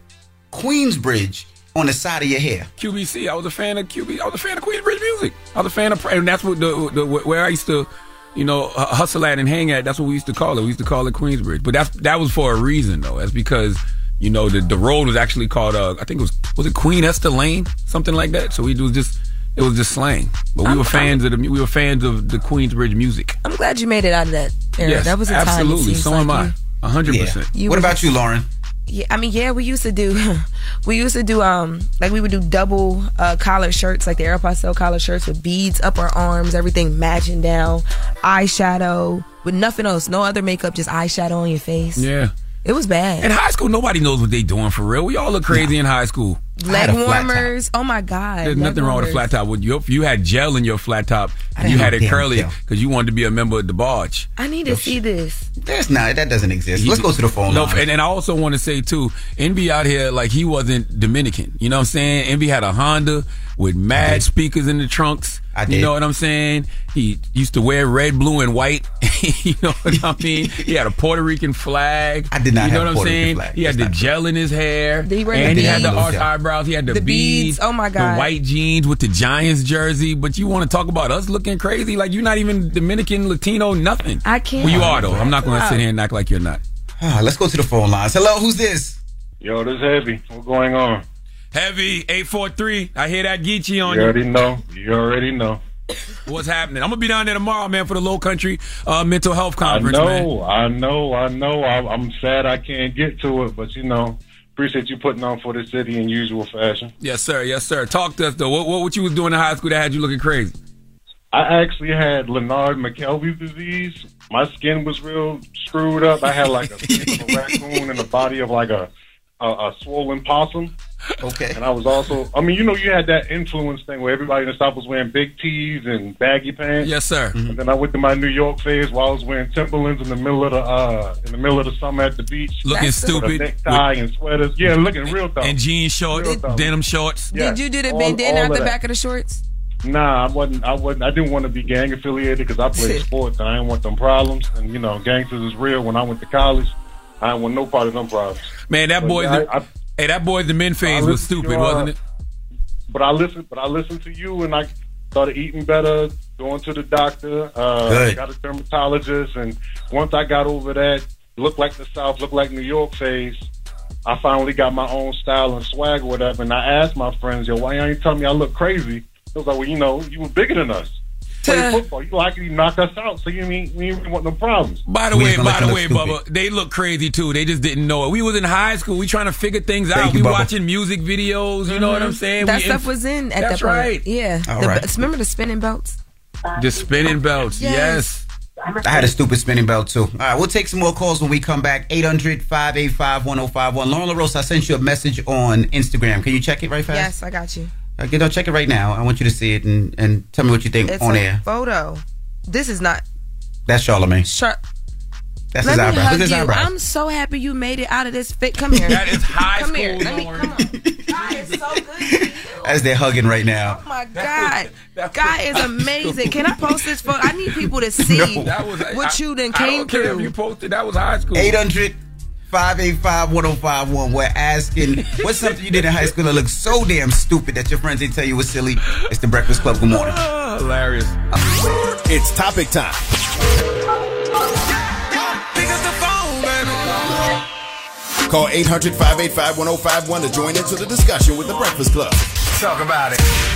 Queensbridge on the side of your hair. QBC. I was a fan of QB. I was a fan of Queensbridge music. I was a fan of, and that's what the, the where I used to, you know, hustle at and hang at. That's what we used to call it. We used to call it Queensbridge. But that's that was for a reason though. That's because you know the the road was actually called. Uh, I think it was was it Queen Esther Lane, something like that. So we was just. It was just slang, but we were fans of the we were fans of the Queensbridge music. I'm glad you made it out of that era. Yes, that was a time. absolutely. seems So like am I. you- A hundred percent. What about you, Lauren? Yeah, I mean, yeah, we used to do, we used to do, um, like we would do double uh, collar shirts, like the Aeropostale collar shirts with beads up our arms, everything matching down, eyeshadow with nothing else, no other makeup, just eyeshadow on your face. Yeah. It was bad. In high school, nobody knows what they doing for real. We all look crazy in high school. Leg warmers. Oh my god. There's leg nothing wrong with a flat top. With you, you had gel in your flat top, and you had it curly because you wanted to be a member of the barge. I need to see this. There's not. That doesn't exist. Let's go to the phone No, and, and I also want to say too, Envy out here like he wasn't Dominican. You know what I'm saying? Envy had a Honda with mad speakers in the trunks. I did. You know what I'm saying? He used to wear red, blue, and white. you know what I mean? He had a Puerto Rican flag. I did not You know have what I'm Puerto saying? flag. He had the gel in his hair, Did he wear and the he had the beads? Arched eyebrows. He had the, The beads. Oh, my God. The white jeans with the Giants jersey. But you want to talk about us looking crazy? Like you're not even Dominican, Latino, nothing. I can't. Well, you are though. I'm not going to sit here and act like you're not. Ah, let's go to the phone lines. Hello, who's this? Yo, this is heavy. What's going on? Heavy eight four three. I hear that Geechee on You you. already know. You already know. What's happening? I'm gonna be down there tomorrow, man, for the Low Country uh, Mental Health Conference. I Conference, know, man. I know, I know. I, I'm sad I can't get to it, but you know, appreciate you putting on for the city in usual fashion. Yes, sir. Yes, sir. Talk to us though. What what, what you was doing in high school that had you looking crazy? I actually had Leonard McKelvey disease. My skin was real screwed up. I had like a, a raccoon and the body of like a, a a swollen possum. Okay. And I was also, I mean, you know, you had that influence thing where everybody in the South was wearing big tees and baggy pants. Yes, sir. And then I went to my New York phase while I was wearing Timberlands in the middle of the uh in the middle of the summer at the beach. Looking With stupid. a necktie and sweaters. Yeah, looking real dumb. And jean shorts, Real denim shorts. Yeah, Did you do the all- bandana all out the that. back of the shorts? Nah, I wasn't. I wasn't. I didn't want to be gang affiliated because I played sports and I didn't want them problems. And you know, gangsters is real. When I went to college, I didn't want no part of them problems. Man, that But, boy, yeah, the, I- hey, that boy, the men phase was stupid, uh, wasn't it? But I listened. But I listened to you, and I started eating better, going to the doctor. Uh, Got a dermatologist, and once I got over that, looked like the South, looked like New York phase. I finally got my own style and swag or whatever. And I asked my friends, "Yo, why you ain't tell me I look crazy?" They was like, "Well, you know, you were bigger than us." Play football, you likely knock us out, so you mean we ain't want no problems. By the We way, by let the way, look Bubba, they look crazy too. They just didn't know it. We was in high school. We trying to figure things out. You, we Bubba. watching music videos. You know what I'm saying? Mm-hmm. That We stuff inf- was in at That's that point. right. Yeah. All The- right. Remember the spinning belts? The spinning belts. Yes. Yes. I had a stupid spinning belt too. All right, we'll take some more calls when we come back. 800 585 1051. Lauren LaRosa, I sent you a message on Instagram. Can you check it right fast? Yes, I got you. Uh, get, no, check it right now. I want you to see it and, and tell me what you think It's on a air. photo. This is not. That's Charlemagne. Sharp. That's Let his me eyebrows. hug Look at his you. eyebrows. I'm so happy you made it out of this fit. Come here. That is high Come school, here. Let me come on. God is so good. As they're hugging right now. Oh my God. God is amazing. Can I post this photo? I need people to see That was what you then I came don't care if through. you posted. That was high school. 800 585 1051. We're asking what's something you did in high school that looked so damn stupid that your friends didn't tell you was silly? It's the Breakfast Club. Good morning. Ah, hilarious. It's topic time. Call 800 585 1051 to join into the discussion with the Breakfast Club. Talk about it.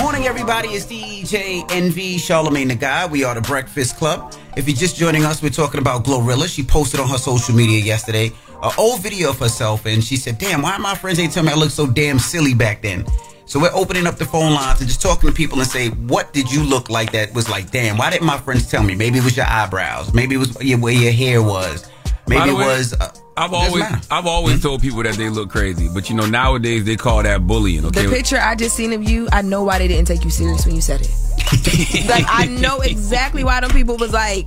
Morning, everybody. It's DJ Envy Charlemagne the God. We are the Breakfast Club. If you're just joining us, we're talking about Glorilla. She posted on her social media yesterday an old video of herself, and she said, "Damn, why my friends ain't tell me I looked so damn silly back then?" So we're opening up the phone lines and just talking to people and say, "What did you look like that was like? Damn, why didn't my friends tell me? Maybe it was your eyebrows. Maybe it was where your hair was. Maybe it way, was." Uh, I've always I've always told people that they look crazy, but you know nowadays they call that bullying. Okay, The picture I just seen of you, I know why they didn't take you serious when you said it. like I know exactly why them people was like,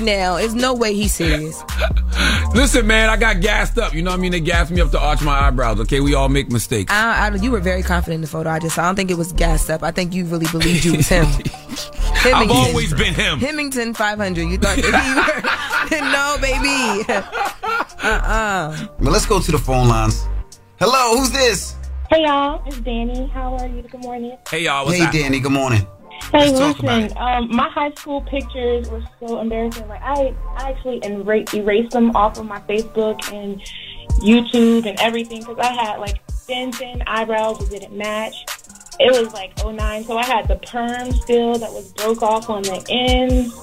now there's no way he's serious. Listen, man, I got gassed up. You know what I mean? They gassed me up to arch my eyebrows. Okay, we all make mistakes. I, I, you were very confident in the photo I just saw. I don't think it was gassed up. I think you really believed you was him. I've always been him. Hemington 500. You thought that you were. no, baby. Uh-uh. Well, let's go to the phone lines. Hello, who's this? Hey y'all, it's Danny. How are you? Good morning. Hey y'all, hey, Danny. Good morning. Hey, Let's listen. Um, my high school pictures were so embarrassing. Like I, I actually enra- erased them off of my Facebook and YouTube and everything because I had like thin, thin eyebrows that didn't match. It was like 09, so I had the perm still that was broke off on the ends.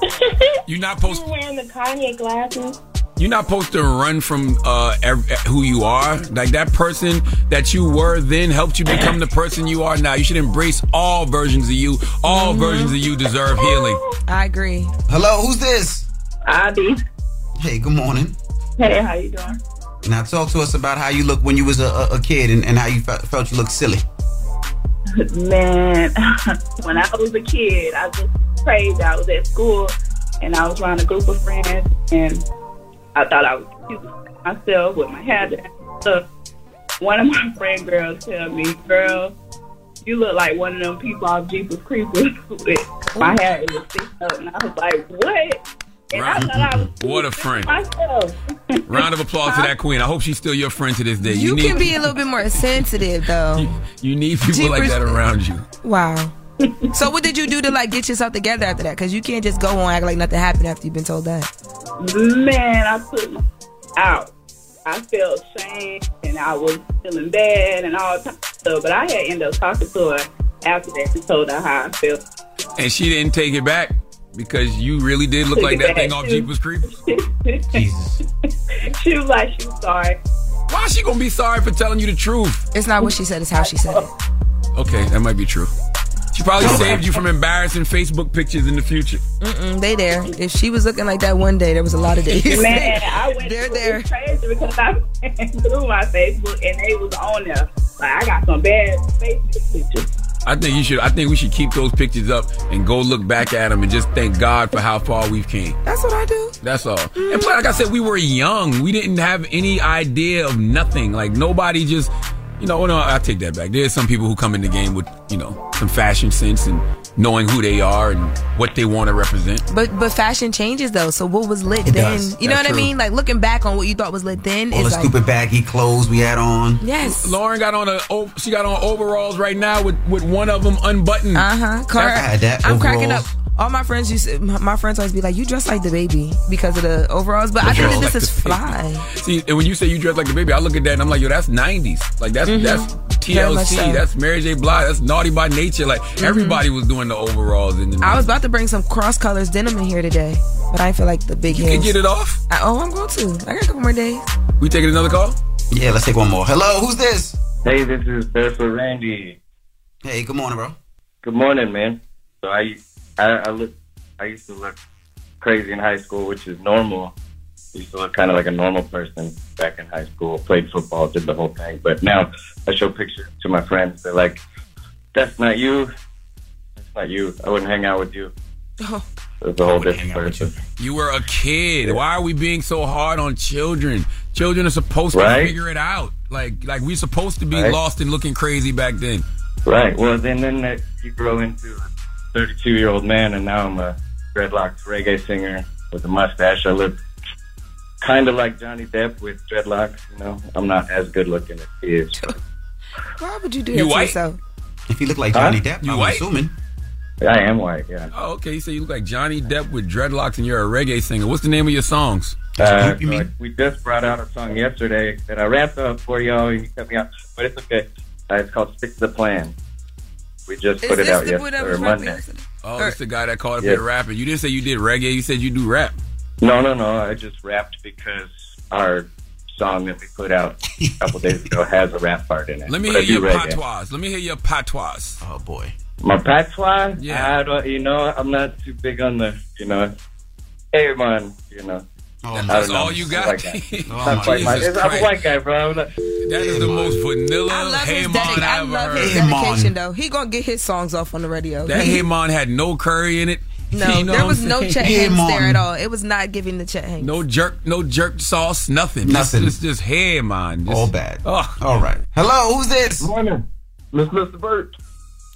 You're not supposed wearing the Kanye glasses. You're not supposed to run from uh ev- who you are. Like that person that you were then helped you become the person you are now. You should embrace all versions of you. All versions of you deserve healing. I agree. Hello, who's this? Abby. Hey, good morning. Hey, how you doing? Now talk to us about how you look when you was a, a, a kid and, and how you fe- felt you looked silly. Man, when I was a kid, I just prayed. I was at school and I was around a group of friends, and I thought I was cute myself with my hair down. So one of my friend girls tell me, "Girl, you look like one of them people off Jeepers Creepers with my hair is sticking up." And I was like, "What?" And I thought I was What a friend. myself. Round of applause to that queen. I hope she's still your friend to this day. You, need can be a little bit more sensitive though. you need people like that around you. Wow. So what did you do to like get yourself together after that? Because you can't just go on act like nothing happened after you've been told that. Man, I put my out. I felt shame and I was feeling bad and all types of stuff. But I had ended up talking to her after that and told her how I felt. And she didn't take it back because you really did look like that thing off too. Jeepers Creepers. Jesus. She was like, she was sorry. Why is she gonna be sorry for telling you the truth? It's not what she said, it's how she said it. Okay, that might be true. She probably saved you from embarrassing Facebook pictures in the future. Mm-mm, they there. If she was looking like that one day, there was a lot of days. Man, I went They're through there. it crazy because I went through my Facebook and they was on there. Like I got some bad Facebook pictures. I think you should. I think we should keep those pictures up and go look back at them and just thank God for how far we've came. That's what I do. That's all. And plus, like I said, we were young. We didn't have any idea of nothing. Like nobody just, you know. No, I take that back. There's some people who come in the game with, you know, some fashion sense and knowing who they are and what they want to represent. But but fashion changes though. So what was lit It then? does. You know That's what I mean? Like looking back on what you thought was lit then All the like stupid baggy clothes we had on. Yes. Lauren got on a. oh, She got on overalls right now with with one of them unbuttoned. Uh huh. I had that. I'm cracking up. Overalls. All my friends used to, my, my friends always be like, "You dress like the baby because of the overalls," but I think that this is like the baby. fly. See, and when you say you dress like the baby, I look at that and I'm like, yo, that's '90s. Like that's Mhm. that's TLC. so. That's Mary J. Blige. That's Naughty by Nature. Like everybody was doing the overalls in the. I was about to bring some cross colors denim in here today, but I feel like the big You can get it off. I, oh, I'm going to. I got a couple more days. We taking another call? Yeah, let's take one more. Hello, who's this? Hey, this is Barefoot Randy. Hey, good morning, bro. Good morning, man. So I, I, I look, I used to look crazy in high school, which is normal. I used to look kind of like a normal person back in high school. Played football, did the whole thing. But now I show pictures to my friends. They're like, "That's not you. That's not you. I wouldn't hang out with you." Oh. It's a whole different person. You were a kid. Why are we being so hard on children? Children are supposed to Right. figure it out. Like like we're supposed to be Right. lost and looking crazy back then. Right. Well, then then that you grow into a 32 year old man, and now I'm a dreadlocked reggae singer with a mustache. I look kind of like Johnny Depp with dreadlocks. You know, I'm not as good looking as he is. but Why would you do You that to white? yourself? If you look like Huh? Johnny Depp, You I'm white? assuming. I am white. Yeah. Oh, okay. You say you look like Johnny Depp with dreadlocks and you're a reggae singer. What's the name of your songs? Uh, so I- we just brought out a song yesterday that I wrapped up for y'all. and You cut me out, but it's okay. Uh, it's called "Stick to the Plan." We just put it out yesterday or Monday. Oh, it's the guy that called up Yeah. here rapping. You didn't say you did reggae. You said you do rap. No, no, no. I just rapped because our song that we put out a couple days ago has a rap part in it. Let me But hear your reggae. patois. Let me hear your patois. Oh boy. My patois? Yeah. I don't, you know, I'm not too big on the, you know, hey man, you know, Oh, I that's all you I'm got? a. Oh, Not quite my- Jesus I'm a Christ. white guy, bro. I'm not- That is the most vanilla I love Hey his, Mon I I love his dedication though. He gonna get his songs off on the radio. That He- Hey Mon had no curry in it. no, You know there was I'm no saying? Chet Hanks there at all. It was not giving the Chet Hanks. No jerk, no jerk sauce, nothing. Nothing. Just, just, just Hey Mon. Just, All bad. Oh, All right. Hello, who's this? Morning, Miss Mr. Burt.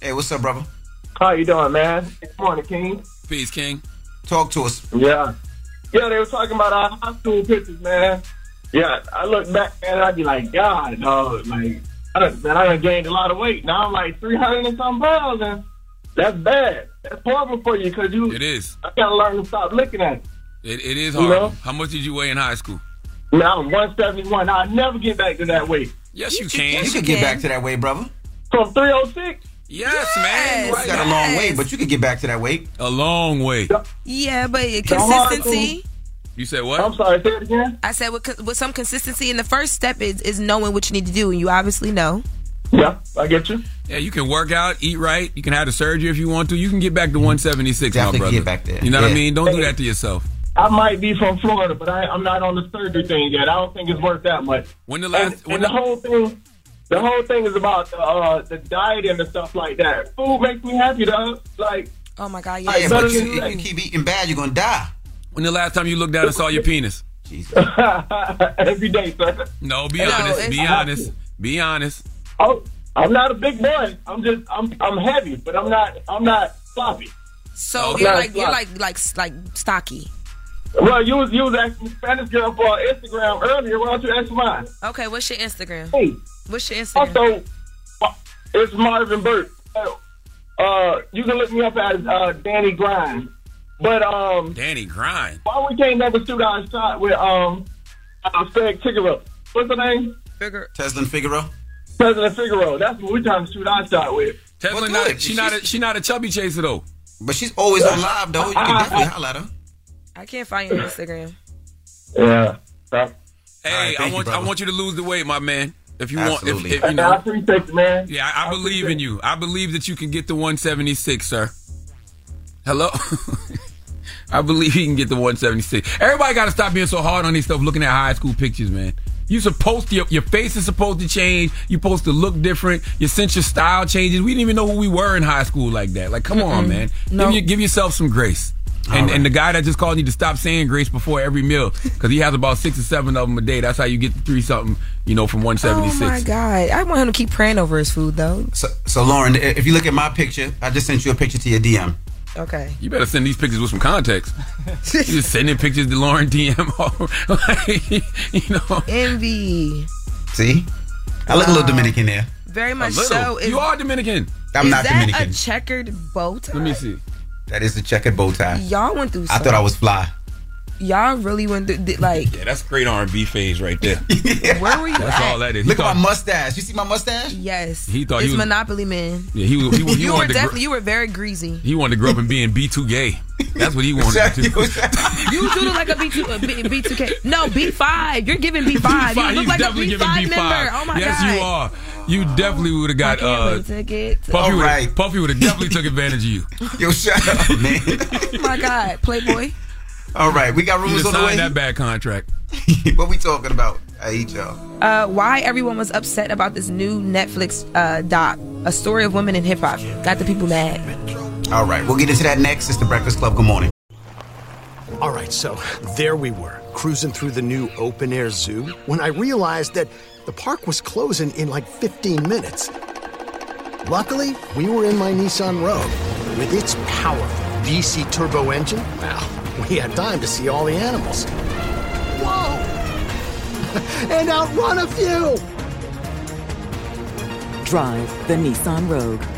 Hey, what's up, brother? How you doing, man? Good morning, King. Peace, King. Talk to us. Yeah. Yeah, they were talking about our high school pictures, man. Yeah, I look back and I'd be like, God, dog, like, I done, man, I done gained a lot of weight. Now I'm like 300 and some pounds, and that's bad. That's horrible for you because you. It is. I gotta learn to stop looking at it. It, it is You hard. know? How much did you weigh in high school? Now I'm 171. I'll never get back to that weight. Yes, you can. You can get back to that weight, brother. From 306? Yes, man. You got a long way, but you could get back to that weight. A long way. Yeah, but hard consistency. You said what? I'm sorry, say it again. I said with, with some consistency, and the first step is is knowing what you need to do, and you obviously know. Yeah, I get you. Yeah, you can work out, eat right. You can have the surgery if you want to. You can get back to mm-hmm. 176, Definitely my brother. get back there. You know what I Yeah. mean? Don't do that to yourself. I might be from Florida, but I, I'm not on the surgery thing yet. I don't think it's worth that much. When the And, last, when and the the, whole thing, the whole thing is about uh, the diet and the stuff like that. Food makes me happy, though. Like, Oh my god, Yeah, yeah. but you, if you keep eating bad, you're gonna die. when the last time you looked down and saw your penis? every day, sir. No, be No, honest. Be honest. Be honest. Oh, I'm not a big boy. I'm just, I'm, I'm heavy, but I'm not, I'm not sloppy. So Okay. you're like you're like like like stocky. Well, you was, you was asking Spanish girl for Instagram earlier. Why don't you ask mine? Okay, what's your Instagram? Hey. What's your Instagram? Also, it's Marvin Burt. Uh, you can look me up as uh, Danny Grimes. But um, Danny Grind. why we can't never shoot our shot with um, uh, Fred Figaro? What's the name? Figure. Tezlyn Figaro. President Figaro. That's what we trying to shoot our shot with. Tesla Well, not good. she not a, she not a chubby chaser though. But she's always on live though. You can definitely holler at her. I can't find your Instagram. Yeah. Hey, All right, I thank you, want I want you to lose the weight, my man. If you Absolutely. want, if, if you man, I appreciate you, man. yeah, I, I believe in you. I believe that you can get the 176, sir. Hello. I believe he can get the 176. Everybody got to stop being so hard on these stuff. Looking at high school pictures, man. You supposed to your, your face is supposed to change. You're supposed to look different. Your sense of style changes. We didn't even know who we were in high school like that. Like, come on, man. No. Give, you, give yourself some grace. And, and the guy that just called you to stop saying grace before every meal because he has about six or seven of them a day. That's how you get the three something, you know, from 176. Oh 176. my god, I want him to keep praying over his food though. So, so Lauren, if you look at my picture, I just sent you a picture to your DM. Okay. You better send these pictures with some context. you just sending pictures to Lauren DM. like, you know, Envy. See, I look a little Dominican there. Very much so. Is, you are Dominican. I'm is not that Dominican. a checkered bow tie? Let me see. That is the checkered bow tie. Y'all went through. I Some, thought I was fly. Y'all really went through. th- Like, Yeah, that's great R&B phase right there. where were you That's at? all that is. He Look at my mustache. You see my mustache? Yes. He thought he was- Monopoly Man. yeah, he, was- he, he you were definitely Gr- you were very greasy. he wanted to grow up and being B2K. That's what he wanted to do. You do look like a B two a B B two K. No B five. You're giving B five. You B5, look he's like a definitely B giving five B5. member. Oh my yes, god. Yes, you are. You definitely would have got. I Uh, wait to get. To, Puffy All would right. Puffy would have definitely took advantage of you. Yo, shut up, man. oh my god, Playboy. All right, we got You rumors on the way. that bad contract. what we talking about? I hate y'all. Uh, why everyone was upset about this new Netflix uh, doc, a story of women in hip hop, got the people mad. All right, we'll get into that next. It's the Breakfast Club. Good morning. All right, so there we were, cruising through the new open air zoo, when I realized that the park was closing in like 15 minutes. Luckily, we were in my Nissan Rogue. With its powerful VC turbo engine, well, we had time to see all the animals. Whoa! and outrun a few! Drive the Nissan Rogue.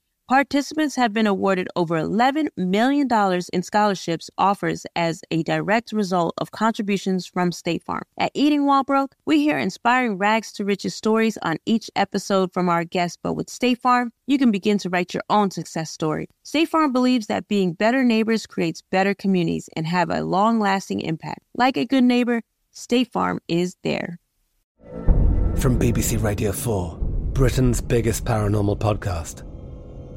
participants have been awarded over $11 million in scholarships offers as a direct result of contributions from State Farm. At Eating While Broke, we hear inspiring rags to riches stories on each episode from our guests, but with State Farm, you can begin to write your own success story. State Farm believes that being better neighbors creates better communities and have a long-lasting impact. Like a good neighbor, State Farm is there. From BBC Radio 4, Britain's biggest paranormal podcast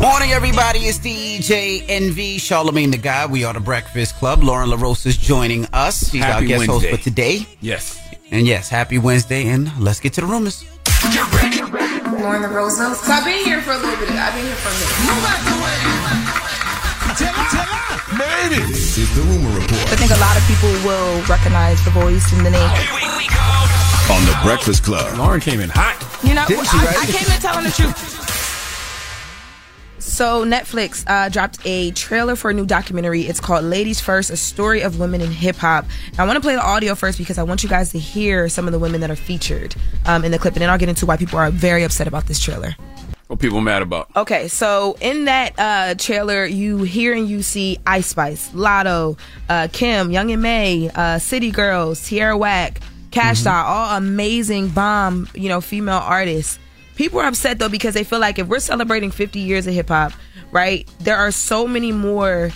Morning, everybody. It's DJ Envy, Charlemagne the God. We are the Breakfast Club. Lauren LaRosa is joining us. She's our guest Wednesday. host for today. Yes. And yes, happy Wednesday. And let's get to the rumors. Lauren the Rosa. So I've been here for a little bit. I've been here for a minute. Maybe this is the rumor report I think a lot of people will recognize the voice and the name. on the Breakfast Club. Lauren came in hot. You know, Didn't she, right? I came in telling the truth. So Netflix uh, dropped a trailer for a new documentary. It's called "Ladies First: A Story of Women in Hip Hop." I want to play the audio first because I want you guys to hear some of the women that are featured um, in the clip, and then I'll get into why people are very upset about this trailer. What people mad about? Okay, so in that uh, trailer, you hear and you see Ice Spice, Latto, uh, Kim, Yung Miami, uh, City Girls, Tierra Whack, Kash Doll, all amazing bomb, you know, female artists. People are upset though because they feel like if we're celebrating 50 years of hip hop, right? There are so many more,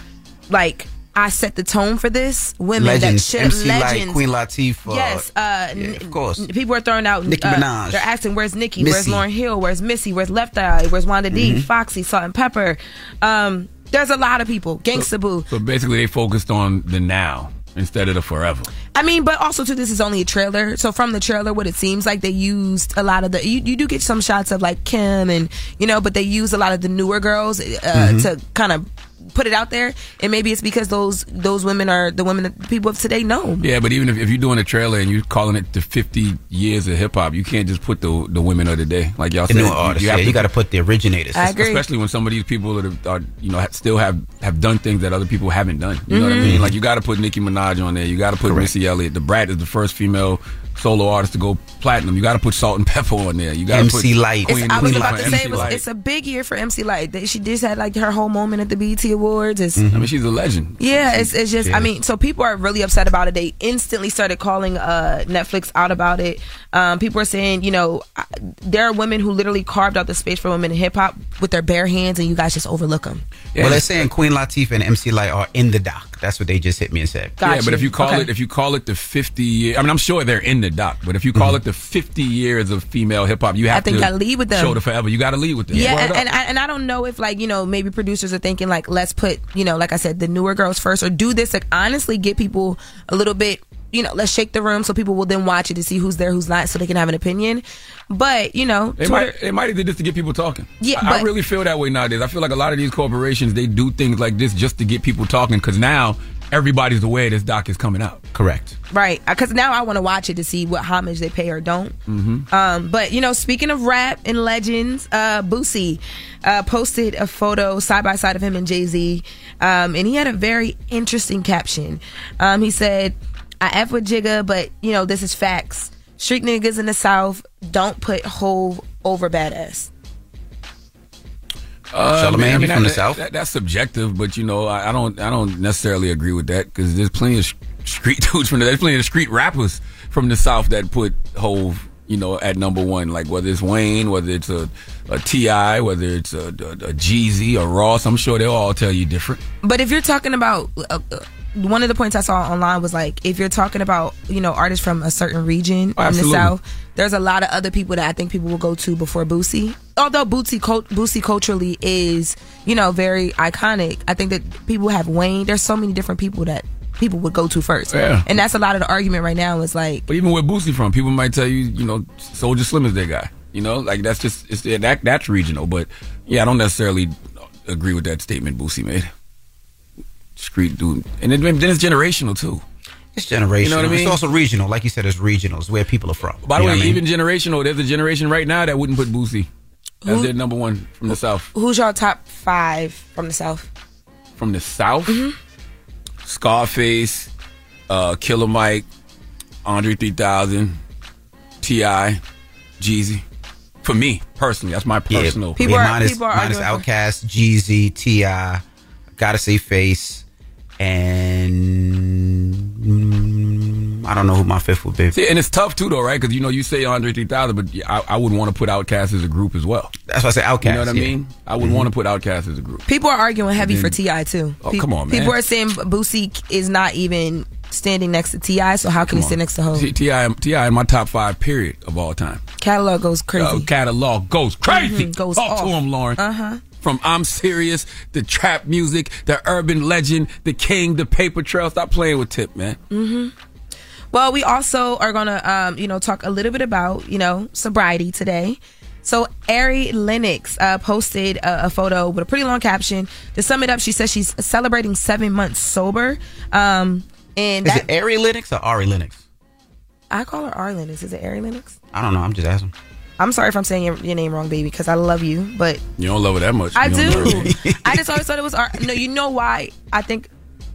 like I set the tone for this women Legends. that should MC Lyte, legends. Queen Latifah. Yes, uh, Yeah, of course. n- people are throwing out. Nicki uh, Minaj. They're asking, "Where's Nicki? Where's Missy. Lauryn Hill? Where's Missy? Where's Left Eye? Where's Wanda D? Mhm. Foxy, Salt-N-Pepa." Um, there's a lot of people. Gangsta Boo. So basically, they focused on the now instead of the forever. I mean, but also too, this is only a trailer. So from the trailer, what it seems like they used a lot of the. You, you do get some shots of like Kim and you know, but they use a lot of the newer girls uh, Mhm. to kind of put it out there. And maybe it's because those those women are the women that people of today know. Yeah, but even if, if you're doing a trailer and you're calling it the 50 years of hip hop, you can't just put the the women of the day like y'all The said. new artists, yeah, you gotta put the originators. I agree. Especially when some of these people that are, are you know ha- still have have done things that other people haven't done. You know what I Mhm. mean? Like you got to put Nicki Minaj on there. You got to put Missy Elliott. Da Brat is the first female solo artist to go platinum. You got to put Salt-N-Pepa on there. You got to MC put Lyte. Queen, I was about to say it was, it's a big year for MC Lyte. She just had like her whole moment at the BET Awards. It's, I mean, she's a legend. Yeah, it's, it's just, She I mean, so people are really upset about it. They instantly started calling uh, Netflix out about it. Um, people are saying, you know, there are women who literally carved out the space for women in hip hop with their bare hands, and you guys just overlook them. well, they're saying Queen Latifah and MC Lyte are in the doc. That's what they just hit me and said. yeah, but if you call it if you call it the 50 year, I mean, I'm sure they're in the doc. But if you call mm-hmm. it the 50 years of female hip hop, you have I think to gotta lead with them. Show the forever. You got to lead with them. Yeah, and, and, I, and I don't know if like you know maybe producers are thinking like let's put you know like I said the newer girls first or do this like honestly get people a little bit you know let's shake the room so people will then watch it to see who's there who's not so they can have an opinion. But you know They Twitter, might, they might have did this to get people talking. Yeah, I, I really feel that way nowadays. I feel like a lot of these corporations they do things like this just to get people talking because now everybody's aware this doc is coming out. Correct. right because now I want to watch it to see what homage they pay or don't. Mm-hmm. Um, but you know, speaking of rap and legends, uh, Boosie uh, posted a photo side by side of him and Jay Z, um, and he had a very interesting caption. Um, he said, "I f with Jigga, but you know this is facts. Street niggas in the South don't put Hove over Badazz." Uh, Charlemagne, you from the that- South? that- that's subjective, but you know, I, I don't, I don't necessarily agree with that because there's plenty of street dudes from the, there's plenty of street rappers from the South that put Hove, you know, at number one. Like whether it's Wayne, whether it's a, a Ti, whether it's a, a, a Jeezy, a Ross, I'm sure they'll all tell you different. But if you're talking about uh, uh, one of the points I saw online was like if you're talking about you know artists from a certain region in the South, there's a lot of other people that I think people will go to before Boosie. Although Boosie cult- Boosie culturally is you know very iconic, I think that people have Wayne. There's so many different people that people would go to first, Yeah. and that's a lot of the argument right now. Is like But even where Boosie from, people might tell you, you know, Soulja Slim is their guy. You know, like that's just it's yeah, that that's regional. But yeah, I don't necessarily agree with that statement Boosie made. Street dude, and then, then it's generational too. It's generational. You know what I mean? It's also regional. Like you said, it's regional. It's where people are from. By the way, I mean? even generational, there's a generation right now that wouldn't put Boosie as their number one from the South. who's your top five from the South? From the South, Scarface, uh, Killer Mike, Andre 3000, Ti, Jeezy. For me personally, that's my personal. Yeah, mine is, mine is Outkast, Jeezy, Ti, Gotta Say Face, and mm, I don't know who my fifth would be. See, and it's tough too, though, right? Because you know, you say Andre 3000, but I, I would want to put Outkast as a group as well. That's why I say Outkast. You know what I yeah. mean? I would want to put Outkast as a group. People are arguing heavy And for Ti too. Oh, Pe- come on, man. People are saying Boosie is not even standing next to Ti, so how can he sit next to Hov? See, Ti, Ti in my top five period of all time. Catalog goes crazy. Uh, catalog goes crazy. Mhm, goes Talk off. to him, Loren. Uh huh. From I'm serious, the trap music, the urban legend, the king, the paper trail. Stop playing with Tip, man. Mm-hmm. Well, we also are gonna, um, you know, talk a little bit about, you know, sobriety today. So, Ari Lennox uh, posted a, a photo with a pretty long caption. To sum it up, she says she's celebrating seven months sober. Um, and Is that, it Ari Lennox or Ari Lennox? I call her Ari Lennox. Is it Ari Lennox? I don't know. I'm just asking. I'm sorry if I'm saying your, your name wrong, baby, because I love you, but You don't love her that much. I do. I just always thought it was Ari. No, you know why? I think.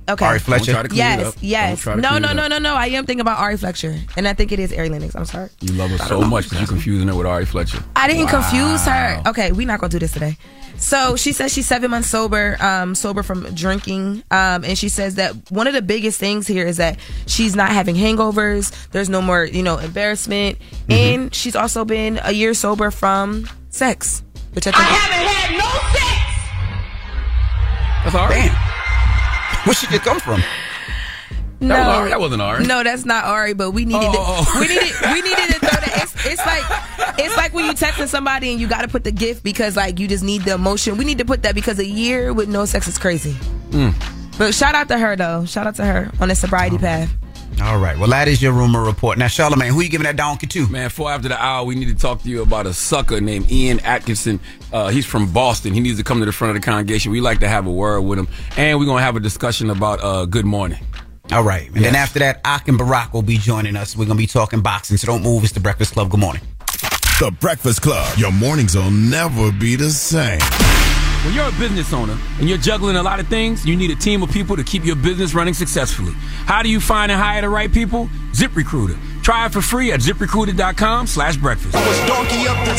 Okay. Ari Fletcher? Don't try to clean it Yes, up. Don't yes. try to No, clean no, it no, up. no, no. I am thinking about Ari Fletcher, and I think it is Ari Lennox. I'm sorry. You love her so much because you're confusing her with Ari Fletcher. I didn't Wow. confuse her. Okay, we're not gonna do this today. So she says she's seven months sober, um, sober from drinking, um, and she says that one of the biggest things here is that she's not having hangovers. There's no more, you know, embarrassment, Mm-hmm. and she's also been a year sober from sex, which I think. haven't had no sex. That's all right. Damn. Where she just come from? No, That was Ari. That wasn't Ari. No, that's not Ari. But we needed Oh, to, we needed we needed to throw that. It's, it's like it's like when you texting somebody and you got to put the gift because like you just need the emotion. We need to put that because a year with no sex is crazy. Mm. But shout out to her though. Shout out to her on the sobriety path. All right. Well, that is your rumor report. Now, Charlemagne, who you giving that donkey to? Man, four after the hour, we need to talk to you about a sucker named Ian Atkinson. Uh, he's from Boston. He needs to come to the front of the congregation. We like to have a word with him, and we're gonna have a discussion about uh, Good Morning. All right. And then after that, Ak and Barak will be joining us. We're going to be talking boxing. So don't move. It's the Breakfast Club. Good morning. The Breakfast Club. Your mornings will never be the same. When you're a business owner and you're juggling a lot of things, you need a team of people to keep your business running successfully. How do you find and hire the right people? ZipRecruiter. Try it for free at ziprecruiter.com slash breakfast. Donkey up the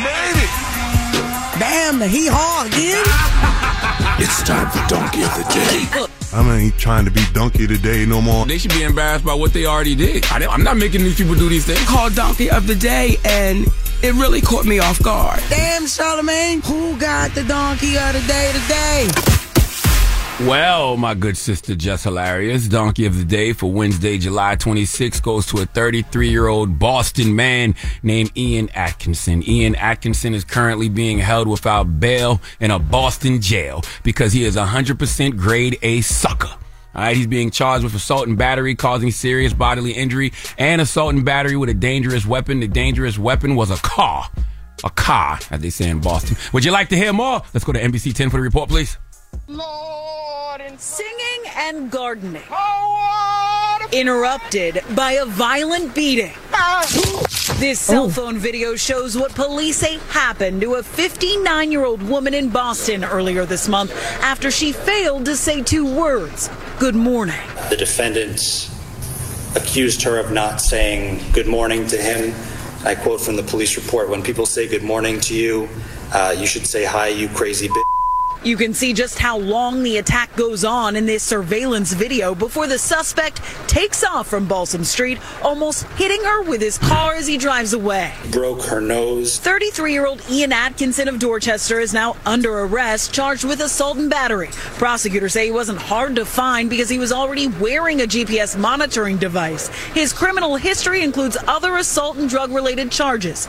Made it. Damn, the hee haw again. It's time for Donkey of the Day. I ain't trying to be donkey today no more. They should be embarrassed by what they already did. I, I'm not making these people do these things. Called Donkey of the Day, and it really caught me off guard. Damn, Charlemagne, who got the Donkey of the Day today? Well, my good sister, just hilarious. Donkey of the day for Wednesday, July 26 goes to a 33 year old Boston man named Ian Atkinson. Ian Atkinson is currently being held without bail in a Boston jail because he is a 100% grade A sucker. All right, he's being charged with assault and battery causing serious bodily injury and assault and battery with a dangerous weapon. The dangerous weapon was a car. A car, as they say in Boston. Would you like to hear more? Let's go to NBC 10 for the report, please. Singing and gardening. Interrupted by a violent beating. This cell phone video shows what police say happened to a 59 year old woman in Boston earlier this month after she failed to say two words Good morning. The defendants accused her of not saying good morning to him. I quote from the police report when people say good morning to you, uh, you should say hi, you crazy bitch. You can see just how long the attack goes on in this surveillance video before the suspect takes off from Balsam Street, almost hitting her with his car as he drives away. Broke her nose. 33 year old Ian Atkinson of Dorchester is now under arrest, charged with assault and battery. Prosecutors say he wasn't hard to find because he was already wearing a GPS monitoring device. His criminal history includes other assault and drug related charges.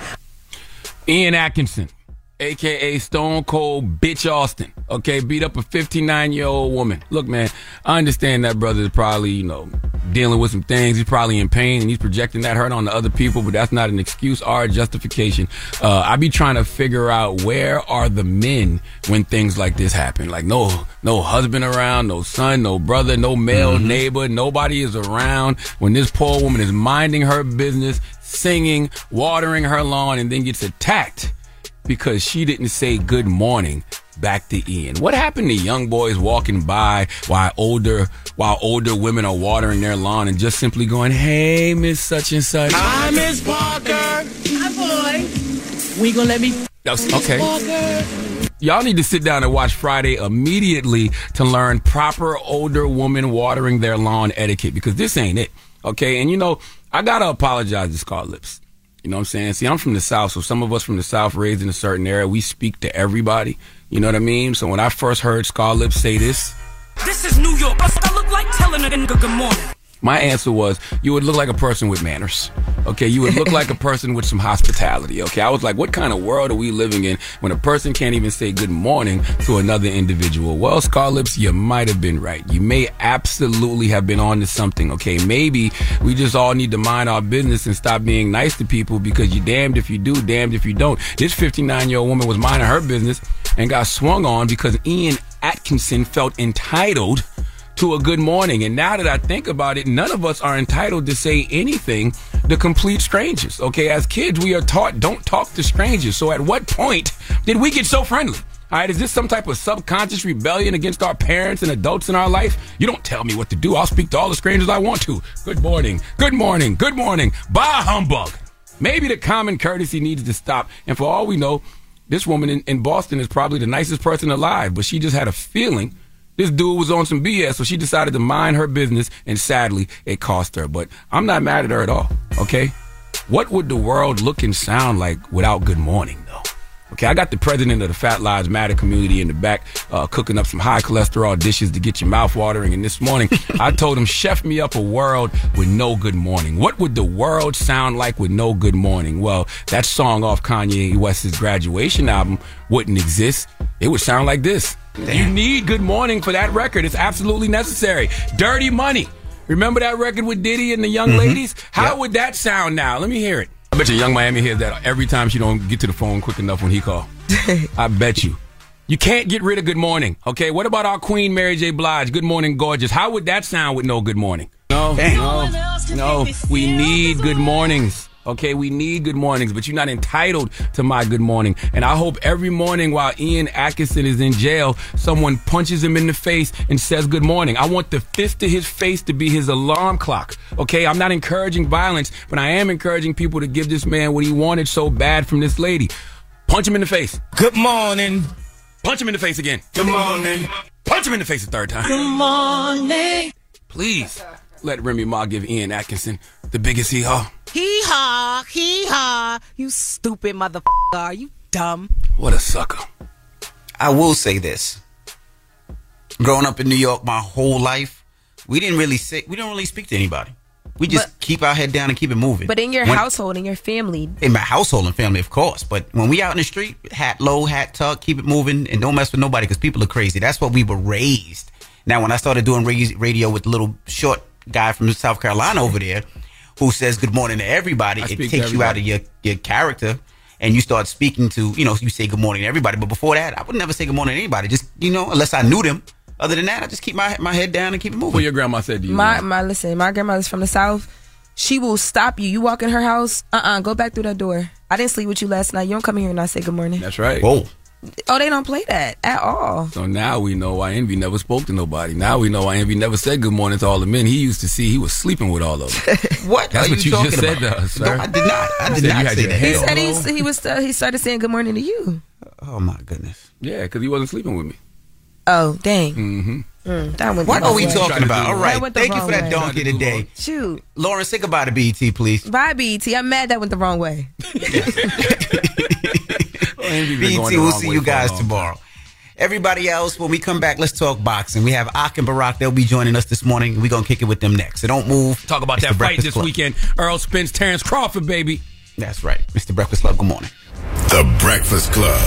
Ian Atkinson, aka Stone Cold Bitch Austin. Okay, beat up a 59 year old woman. Look, man, I understand that brother is probably, you know, dealing with some things. He's probably in pain and he's projecting that hurt onto other people, but that's not an excuse or a justification. Uh, I be trying to figure out where are the men when things like this happen. Like no, no husband around, no son, no brother, no male Mhm. neighbor. Nobody is around when this poor woman is minding her business, singing, watering her lawn, and then gets attacked because she didn't say good morning back to Ian. What happened to young boys walking by while older while older women are watering their lawn and just simply going, "Hey, Miss Such and Such." Hi, Miss Parker. Hi, boy. We gonna let me. That's- okay. Y'all need to sit down and watch Friday immediately to learn proper older woman watering their lawn etiquette because this ain't it. Okay. And you know, I gotta apologize to Scar Lips. You know what I'm saying? See, I'm from the South, so some of us from the South raised in a certain area, we speak to everybody. You know what I mean? So when I first heard Scar Lips say this, This is New York. I look like telling a nigga good morning? My answer was you would look like a person with manners. Okay, you would look like a person with some hospitality. Okay, I was like, what kind of world are we living in when a person can't even say good morning to another individual? Well, Scar Lips, you might have been right. You may absolutely have been on to something. Okay, maybe we just all need to mind our business and stop being nice to people because you're damned if you do, damned if you don't. This 59 year old woman was minding her business and got swung on because Ian Atkinson felt entitled to a good morning. And now that I think about it, none of us are entitled to say anything to complete strangers. Okay, as kids, we are taught don't talk to strangers. So at what point did we get so friendly? All right, is this some type of subconscious rebellion against our parents and adults in our life? You don't tell me what to do. I'll speak to all the strangers I want to. Good morning, good morning, good morning. Bah humbug. Maybe the common courtesy needs to stop. And for all we know, this woman in, in Boston is probably the nicest person alive, but she just had a feeling this dude was on some BS, so she decided to mind her business, and sadly, it cost her. But I'm not mad at her at all, okay? What would the world look and sound like without good morning, though? Okay, I got the president of the Fat Lives Matter community in the back uh, cooking up some high cholesterol dishes to get your mouth watering. And this morning, I told him, chef me up a world with no good morning. What would the world sound like with no good morning? Well, that song off Kanye West's graduation album wouldn't exist. It would sound like this. You need good morning for that record. It's absolutely necessary. Dirty Money. Remember that record with Diddy and the young mm-hmm. ladies? How would that sound now? Let me hear it. I bet you Yung Miami hears that every time she don't get to the phone quick enough when he call. I bet you. You can't get rid of good morning. Okay, what about our queen Mary J. Blige? Good morning, gorgeous. How would that sound with no good morning? No, no, no. We need good mornings. Okay, we need good mornings, but you're not entitled to my good morning. And I hope every morning while Ian Atkinson is in jail, someone punches him in the face and says good morning. I want the fist to his face to be his alarm clock. Okay, I'm not encouraging violence, but I am encouraging people to give this man what he wanted so bad from this lady. Punch him in the face. Good morning. Punch him in the face again. Good morning. Punch him in the face a third time. Good morning. Please let Remy Ma give Ian Atkinson the biggest hee haw. Hee haw, hee haw. You stupid motherfucker. Are you dumb? What a sucker. I will say this. growing up in New York my whole life, we didn't really say we don't really speak to anybody. We just keep our head down and keep it moving. But in your When- household, in your family, in my household and family, of course. But when we out in the street, hat low, hat tuck, keep it moving, and don't mess with nobody because people are crazy. That's what we were raised. Now, when I started doing radio with the little short guy from South Carolina over there, who says good morning to everybody, I it takes to you out of your your character. And you start speaking to, you know, you say good morning to everybody. But before that, I would never say good morning to anybody. Just, you know, unless I knew them. Other than that, I just keep my my head down and keep it moving. What your grandma said to you? my my listen, my grandmother's from the south. She will stop you. You walk in her house, uh uh go back through that door. I didn't sleep with you last night. You don't come in here and not say good morning. That's right. Whoa. Oh, they don't play that at all. So now we know why Envy never spoke to nobody. Now we know why Envy never said good morning to all the men he used to see. He was sleeping with all of them. what? That's are what you you, just talking said about? to us, No. I did not. I did not say that. He said he, he was uh, he started saying good morning to you. Oh my goodness. Yeah, because he wasn't sleeping with me. Oh dang. Mm-hmm. Mm, that went. What are we way. talking about? All That right. went the Thank you for that way. donkey today. Shoot. Loren, say goodbye to BET, please. Bye, BET. I'm mad that went the wrong way. Envy's BET, we'll see you guys tomorrow. Everybody else, when we come back, let's talk boxing. We have Ak and Barak. They'll be joining us this morning. We're going to kick it with them next. So don't move. Talk about It's that fight this Club. weekend. Errol Spence, Terence Crawford, baby. That's right. Mr. Breakfast Club, good morning. The Breakfast Club.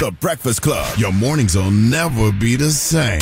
The Breakfast Club. Your mornings will never be the same.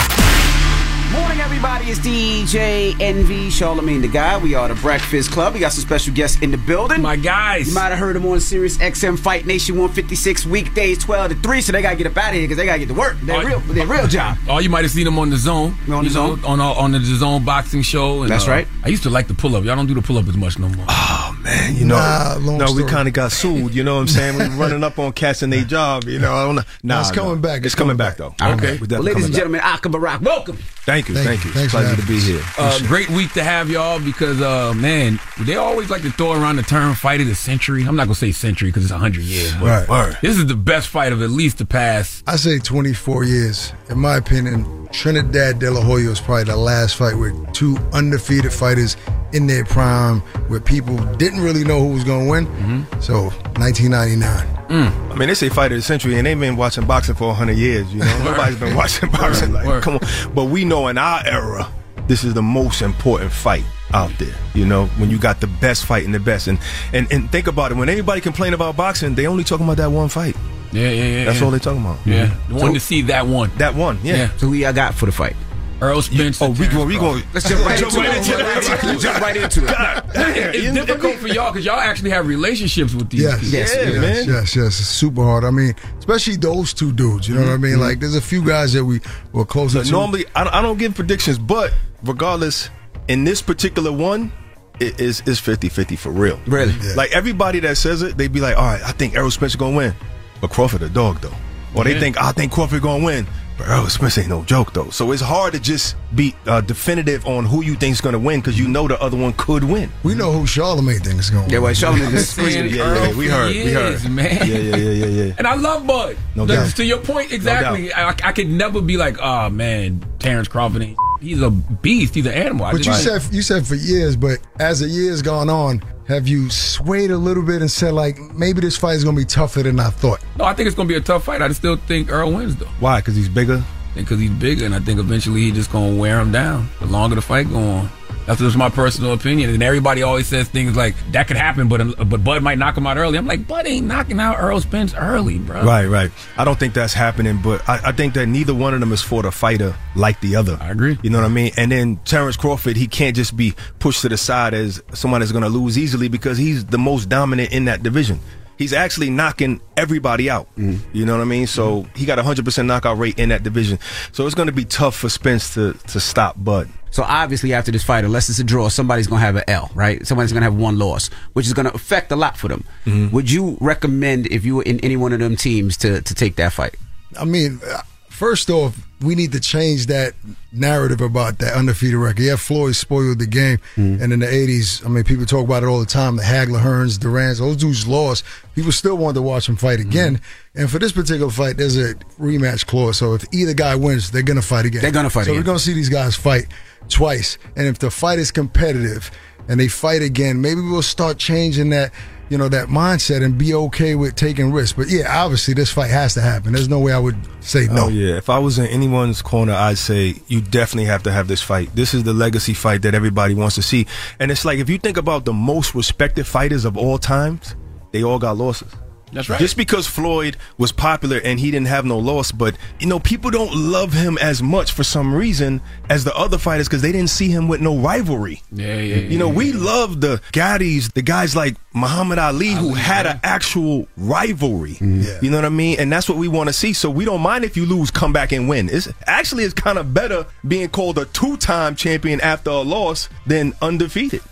Morning, everybody. It's DJ Envy, Charlemagne the God. We are the Breakfast Club. We got some special guests in the building. My guys. You might have heard them on Sirius XM Fight Nation 156 weekdays 12 to 3, so they got to get up out of here because they got to get to work. Their Oh, real, their real job. Oh, you might have seen them on the zone. On You The know, Zone? on uh, on the zone boxing show. And, That's uh, right. I used to like the pull up. Y'all don't do the pull up as much no more. Oh, man, you know, Nah, long no, we kind of got sued. You know what I'm saying? We're running up on cats and their job. You know, I don't know. Nah, it's coming no. back. It's, coming back, though. Okay. We Well, ladies and coming gentlemen, back. Ak and welcome. Thank you, Thank thank, you. you. Thanks Pleasure to be here. Uh, great week to have y'all because, uh, man, they always like to throw around the term fight of the century. I'm not going to say century because it's 100 years. But Right. This is the best fight of at least the past. I say 24 years. In my opinion, Trinidad De La Hoya was probably the last fight with two undefeated fighters in their prime, where people didn't really know who was going to win. Mm-hmm. So, 1999. I mean, they say fight of the century, and they've been watching boxing for 100 years. You know, nobody's been watching boxing. Like, Word. come on. But we know in our era, this is the most important fight out there. You know, when you got the best fight and the best, and and and think about it. When anybody complain about boxing, they only talking about that one fight. Yeah, yeah, yeah. That's yeah. all they talking about. Yeah. Mhm. The one to see that one. That one, yeah. Yeah. So who y'all got for the fight? Errol Spence. Oh, we go, we go. Let's jump right into it. Let's jump right into it. It's difficult for y'all because y'all actually have relationships with these Yes, people. yes, Yeah, yes, man. yes, yes. It's super hard. I mean, especially those two dudes. You know what I mean? Mm-hmm. Like, there's a few guys that we were close. But to. normally, I don't, I don't give predictions, but regardless, in this particular one, it is is 50-50 for real. Really? Yeah. Like everybody that says it, they'd be like, all right, I think Errol Spence gonna win, but Crawford a dog though. Or they think I think Crawford gonna win, but Errol Spence ain't no joke though. So it's hard to just be uh, definitive on who you think's gonna win because you know the other one could win. we know who Charlemagne thinks is going to Yeah, win. well, Charlemagne is Saying screaming. Yeah, yeah, we for heard, we years, heard. man. Yeah, yeah, yeah, yeah, yeah. And I love Bud. No The- doubt. To your point, exactly. I, I could never be like, oh man, Terence Crawford ain't. He's a beast. He's an animal. I But you just- said you said for years, but as the years gone on, have you swayed a little bit and said like maybe this fight is gonna be tougher than I thought? no, I think it's gonna be a tough fight. I still think Errol wins though, Why? Because he's bigger. because he's bigger, and I think eventually he's just gonna wear him down. The longer the fight go on. That's just my personal opinion. And everybody always says things like that could happen, but but Bud might knock him out early. I'm like, Bud ain't knocking out Errol Spence early, bro. Right, right. I don't think that's happening, but I, I think that neither one of them is for the fighter like the other. I agree. You know what I mean? And then Terence Crawford, he can't just be pushed to the side as someone that's going to lose easily because he's the most dominant in that division. He's actually knocking everybody out. You know what I mean? So he got a 100% knockout rate in that division. So it's going to be tough for Spence to, to stop Bud. So obviously, after this fight, unless it's a draw, somebody's gonna have an L, right? Somebody's gonna have one loss, which is gonna affect a lot for them. Would you recommend if you were in any one of them teams to to take that fight? I mean, uh, first off, we need to change that narrative about that undefeated record. Yeah, Floyd spoiled the game, mm-hmm. and in the '80s, I mean, people talk about it all the time. The Hagler, Hearns, Durans, those dudes lost. People still wanted to watch them fight again. Mm-hmm. And for this particular fight, there's a rematch clause. So if either guy wins, they're gonna fight again. They're gonna fight So again. we're gonna see these guys fight twice. And if the fight is competitive and they fight again, maybe we'll start changing that you know, that mindset and be okay with taking risks. But yeah, obviously this fight has to happen. There's no way I would say no. Oh yeah, if I was in anyone's corner, I'd say you definitely have to have this fight. This is the legacy fight that everybody wants to see. And it's like if you think about the most respected fighters of all times, they all got losses. That's right. Just because Floyd was popular and he didn't have no loss, but you know, people don't love him as much for some reason as the other fighters because they didn't see him with no rivalry. Yeah, yeah. You know, yeah, we yeah. love the Gaddis, the guys like Muhammad Ali, who had an actual rivalry. Mm-hmm. Yeah. You know what I mean? And that's what we want to see. So we don't mind if you lose, come back and win. It's actually it's kind of better being called a two-time champion after a loss than undefeated,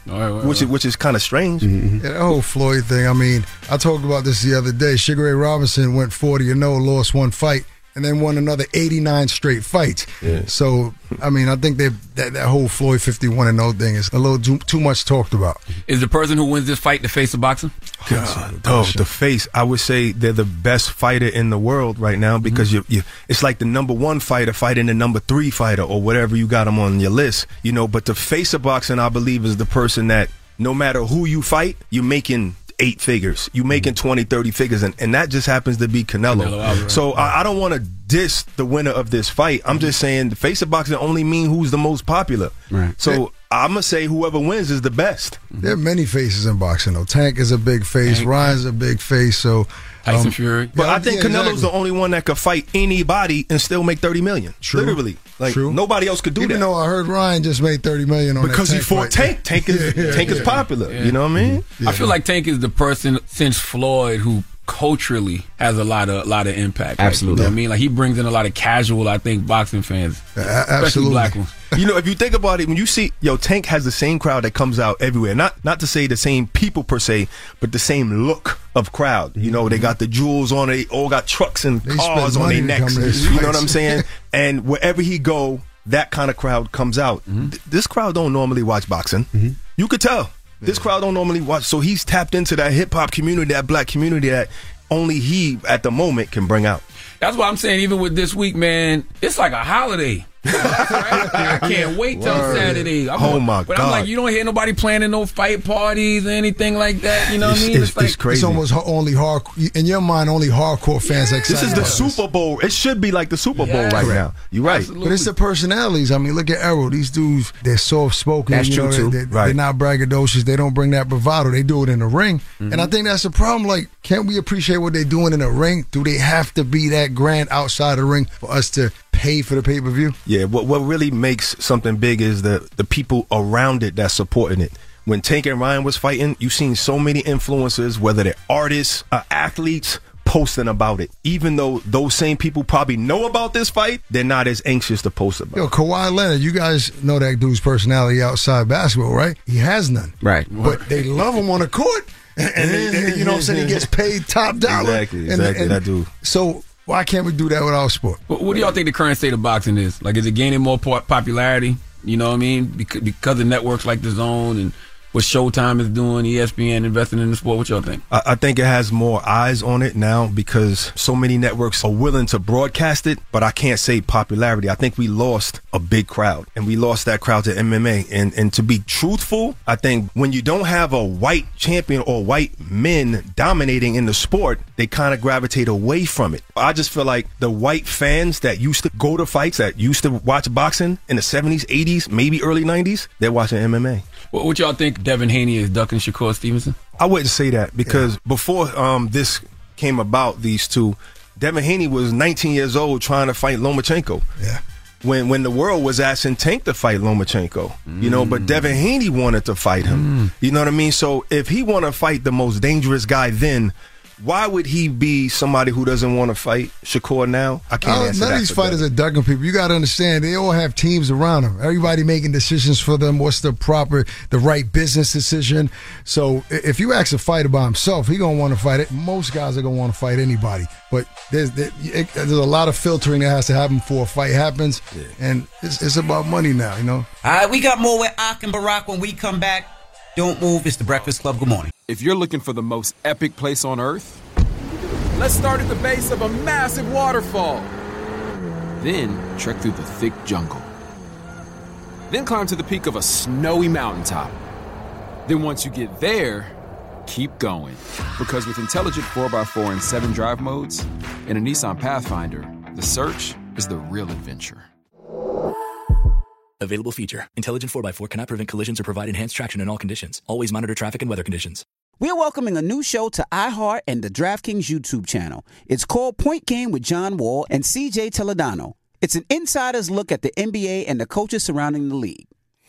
which is which is kind of strange. Mm-hmm. Yeah, that whole Floyd thing. I mean, I talked about this the other day. Sugar Ray Robinson went 40 and 0, lost one fight, and then won another 89 straight fights. Yeah. So, I mean, I think they, that that whole Floyd 51 and 0 thing is a little too, too much talked about. Is the person who wins this fight the face of boxing? God, oh, the face. I would say they're the best fighter in the world right now because mm-hmm. you, you, it's like the number one fighter fighting the number three fighter or whatever you got them on your list, you know. But the face of boxing, I believe, is the person that no matter who you fight, you're making eight figures. You mm-hmm. making 20, 30 figures, and, and that just happens to be Canelo. Canelo so I, I don't want to diss the winner of this fight. I'm mm-hmm. just saying the face of boxing only mean who's the most popular. Right. So I'm gonna say whoever wins is the best. Mm-hmm. There are many faces in boxing, though. Tank is a big face. Tank. Ryan's a big face. So, Tyson um, Fury. But Yeah, I think yeah, Canelo's exactly. the only one that could fight anybody and still make thirty million. True. Literally, like True. nobody else could do Even that though I heard Ryan just made 30 million on that because he Tank fought fight. Tank. Tank is Yeah, Tank is yeah. popular. You know what I mean? I feel like Tank is the person since Floyd who culturally has a lot of a lot of impact. Like, Absolutely. you know what I mean, like he brings in a lot of casual, I think, boxing fans, A- especially absolutely. black ones. You know, if you think about it, when you see yo Tank has the same crowd that comes out everywhere. Not not to say the same people per se, but the same look of crowd. You know, they mm-hmm. got the jewels on. They all got trucks and They cars on their necks. come to his You know what. I'm saying? and wherever he go, that kind of crowd comes out. Mm-hmm. Th- This crowd don't normally watch boxing. Mm-hmm. You could tell. This crowd don't normally watch. So he's tapped into that hip hop community, that black community that only he at the moment can bring out. That's what I'm saying. Even with this week, man, it's like a holiday. I can't wait till Word. Saturday. I'm Oh, my but I'm God. like, you don't hear nobody planning no fight parties or anything like that. You know what I mean? it's- like it's crazy. It's almost only hard in your mind. Only hardcore fans. Like This is the Super Bowl. It should be like the Super Bowl Yeah. right now. You're right. But it's the personalities. I mean, look at Errol. These dudes, they're soft spoken. That's you true, know, too. They, Right. They're not braggadocious. They don't bring that bravado. They do it in the ring. Mm-hmm. And I think that's the problem. Like, can't we appreciate what they're doing in the ring? Do they have to be that grand outside the ring for us to pay for the pay per view? Yeah, what what really makes something big is the the people around it that's supporting it. When Tank and Ryan was fighting, you seen so many influencers, whether they're artists, or athletes, posting about it. Even though those same people probably know about this fight, they're not as anxious to post about. Yo, it. Yo, Kawhi Leonard, you guys know that dude's personality outside basketball, right? He has none. Right. But they love him on the court. And, and they- you know what I'm saying? He gets paid top dollar. Exactly, And- exactly, and that dude. So why can't we do that with our sport? What, what do y'all think the current state of boxing is? Like, is it gaining more popularity? You know what I mean? Because, because of networks like The Zone and what Showtime is doing, ESPN investing in the sport. What y'all think? I, I think it has more eyes on it now because so many networks are willing to broadcast it, but I can't say popularity. I think we lost a big crowd and we lost that crowd to MMA. And, and to be truthful, I think when you don't have a white champion or white men dominating in the sport, they kind of gravitate away from it. I just feel like the white fans that used to go to fights, that used to watch boxing in the 70s, 80s, maybe early 90s, they're watching MMA. What, what y'all think Devin Haney is ducking Shakur Stevenson? I wouldn't say that because before um, this came about, these two, Devin Haney was 19 years old trying to fight Lomachenko. Yeah. When when the world was asking Tank to fight Lomachenko, you know, but Devin Haney wanted to fight him. You know what I mean? So if he want to fight the most dangerous guy, then why would he be somebody who doesn't want to fight Shakur now? I can't Uh, answer none that of these fighters Devin. are ducking people. You got to understand, they all have teams around them. Everybody making decisions for them. What's the proper, the right business decision? So if you ask a fighter by himself, he gonna want to fight it. Most guys are gonna want to fight anybody. But there's there, it, there's a lot of filtering that has to happen before a fight happens, and it's, it's about money now. You know. All right, we got more with Ak and Barak when we come back. Don't move. It's the Breakfast Club. Good morning. If you're looking for the most epic place on earth, let's start at the base of a massive waterfall. Then trek through the thick jungle. Then climb to the peak of a snowy mountaintop. Then once you get there, keep going. Because with intelligent 4x4 and 7 drive modes, in a Nissan Pathfinder, the search is the real adventure. Available feature. Intelligent 4x4 cannot prevent collisions or provide enhanced traction in all conditions. Always monitor traffic and weather conditions. We're welcoming a new show to iHeart and the DraftKings YouTube channel. It's called Point Game with John Wall and CJ Toledano. It's an insider's look at the NBA and the coaches surrounding the league.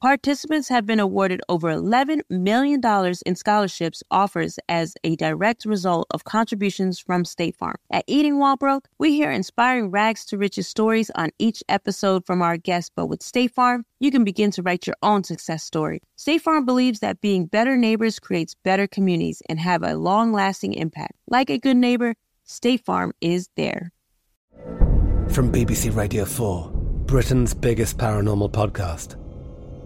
participants have been awarded over $11 million in scholarships offers as a direct result of contributions from State Farm. At Eating While Broke, we hear inspiring rags to riches stories on each episode from our guests, but with State Farm, you can begin to write your own success story. State Farm believes that being better neighbors creates better communities and have a long-lasting impact. Like a good neighbor, State Farm is there. From BBC Radio 4, Britain's biggest paranormal podcast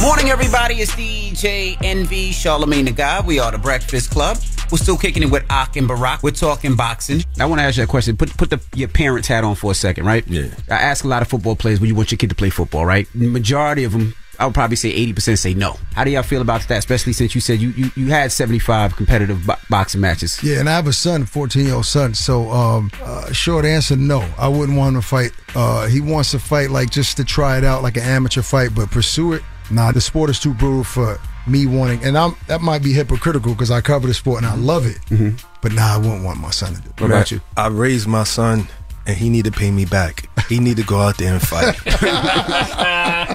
Morning, everybody. It's DJ Envy, Charlemagne the God. We are the Breakfast Club. We're still kicking it with Ak and Barak. We're talking boxing. I want to ask you a question. Put put the, your parents' hat on for a second, right? Yeah. I ask a lot of football players, would you want your kid to play football, right? The majority of them, I would probably say 80% say no. How do y'all feel about that, especially since you said you, you, you had 75 competitive bo- boxing matches? Yeah, and I have a son, 14 year old son. So, um, uh, short answer, no. I wouldn't want him to fight. Uh, he wants to fight like just to try it out, like an amateur fight, but pursue it. Nah, the sport is too brutal for me wanting, and I'm that might be hypocritical because I cover the sport and I love it. Mhm. But nah, I wouldn't want my son to do. it. What about you? I raised my son, and he need to pay me back. He need to go out there and fight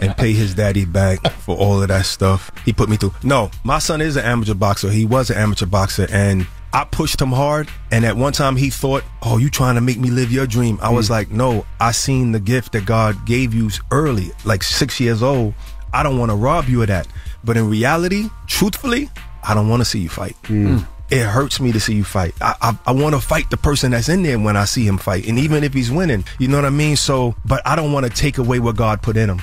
and pay his daddy back for all of that stuff he put me through. No, my son is an amateur boxer. He was an amateur boxer, and I pushed him hard. And at one time, he thought, "Oh, you trying to make me live your dream?" I was like, "No, I seen the gift that God gave you early, like six years old. I don't want to rob you of that." But in reality, truthfully, I don't want to see you fight. Hmm. It hurts me to see you fight. I I, I want to fight the person that's in there when I see him fight, and even if he's winning, you know what I mean. So, but I don't want to take away what God put in him.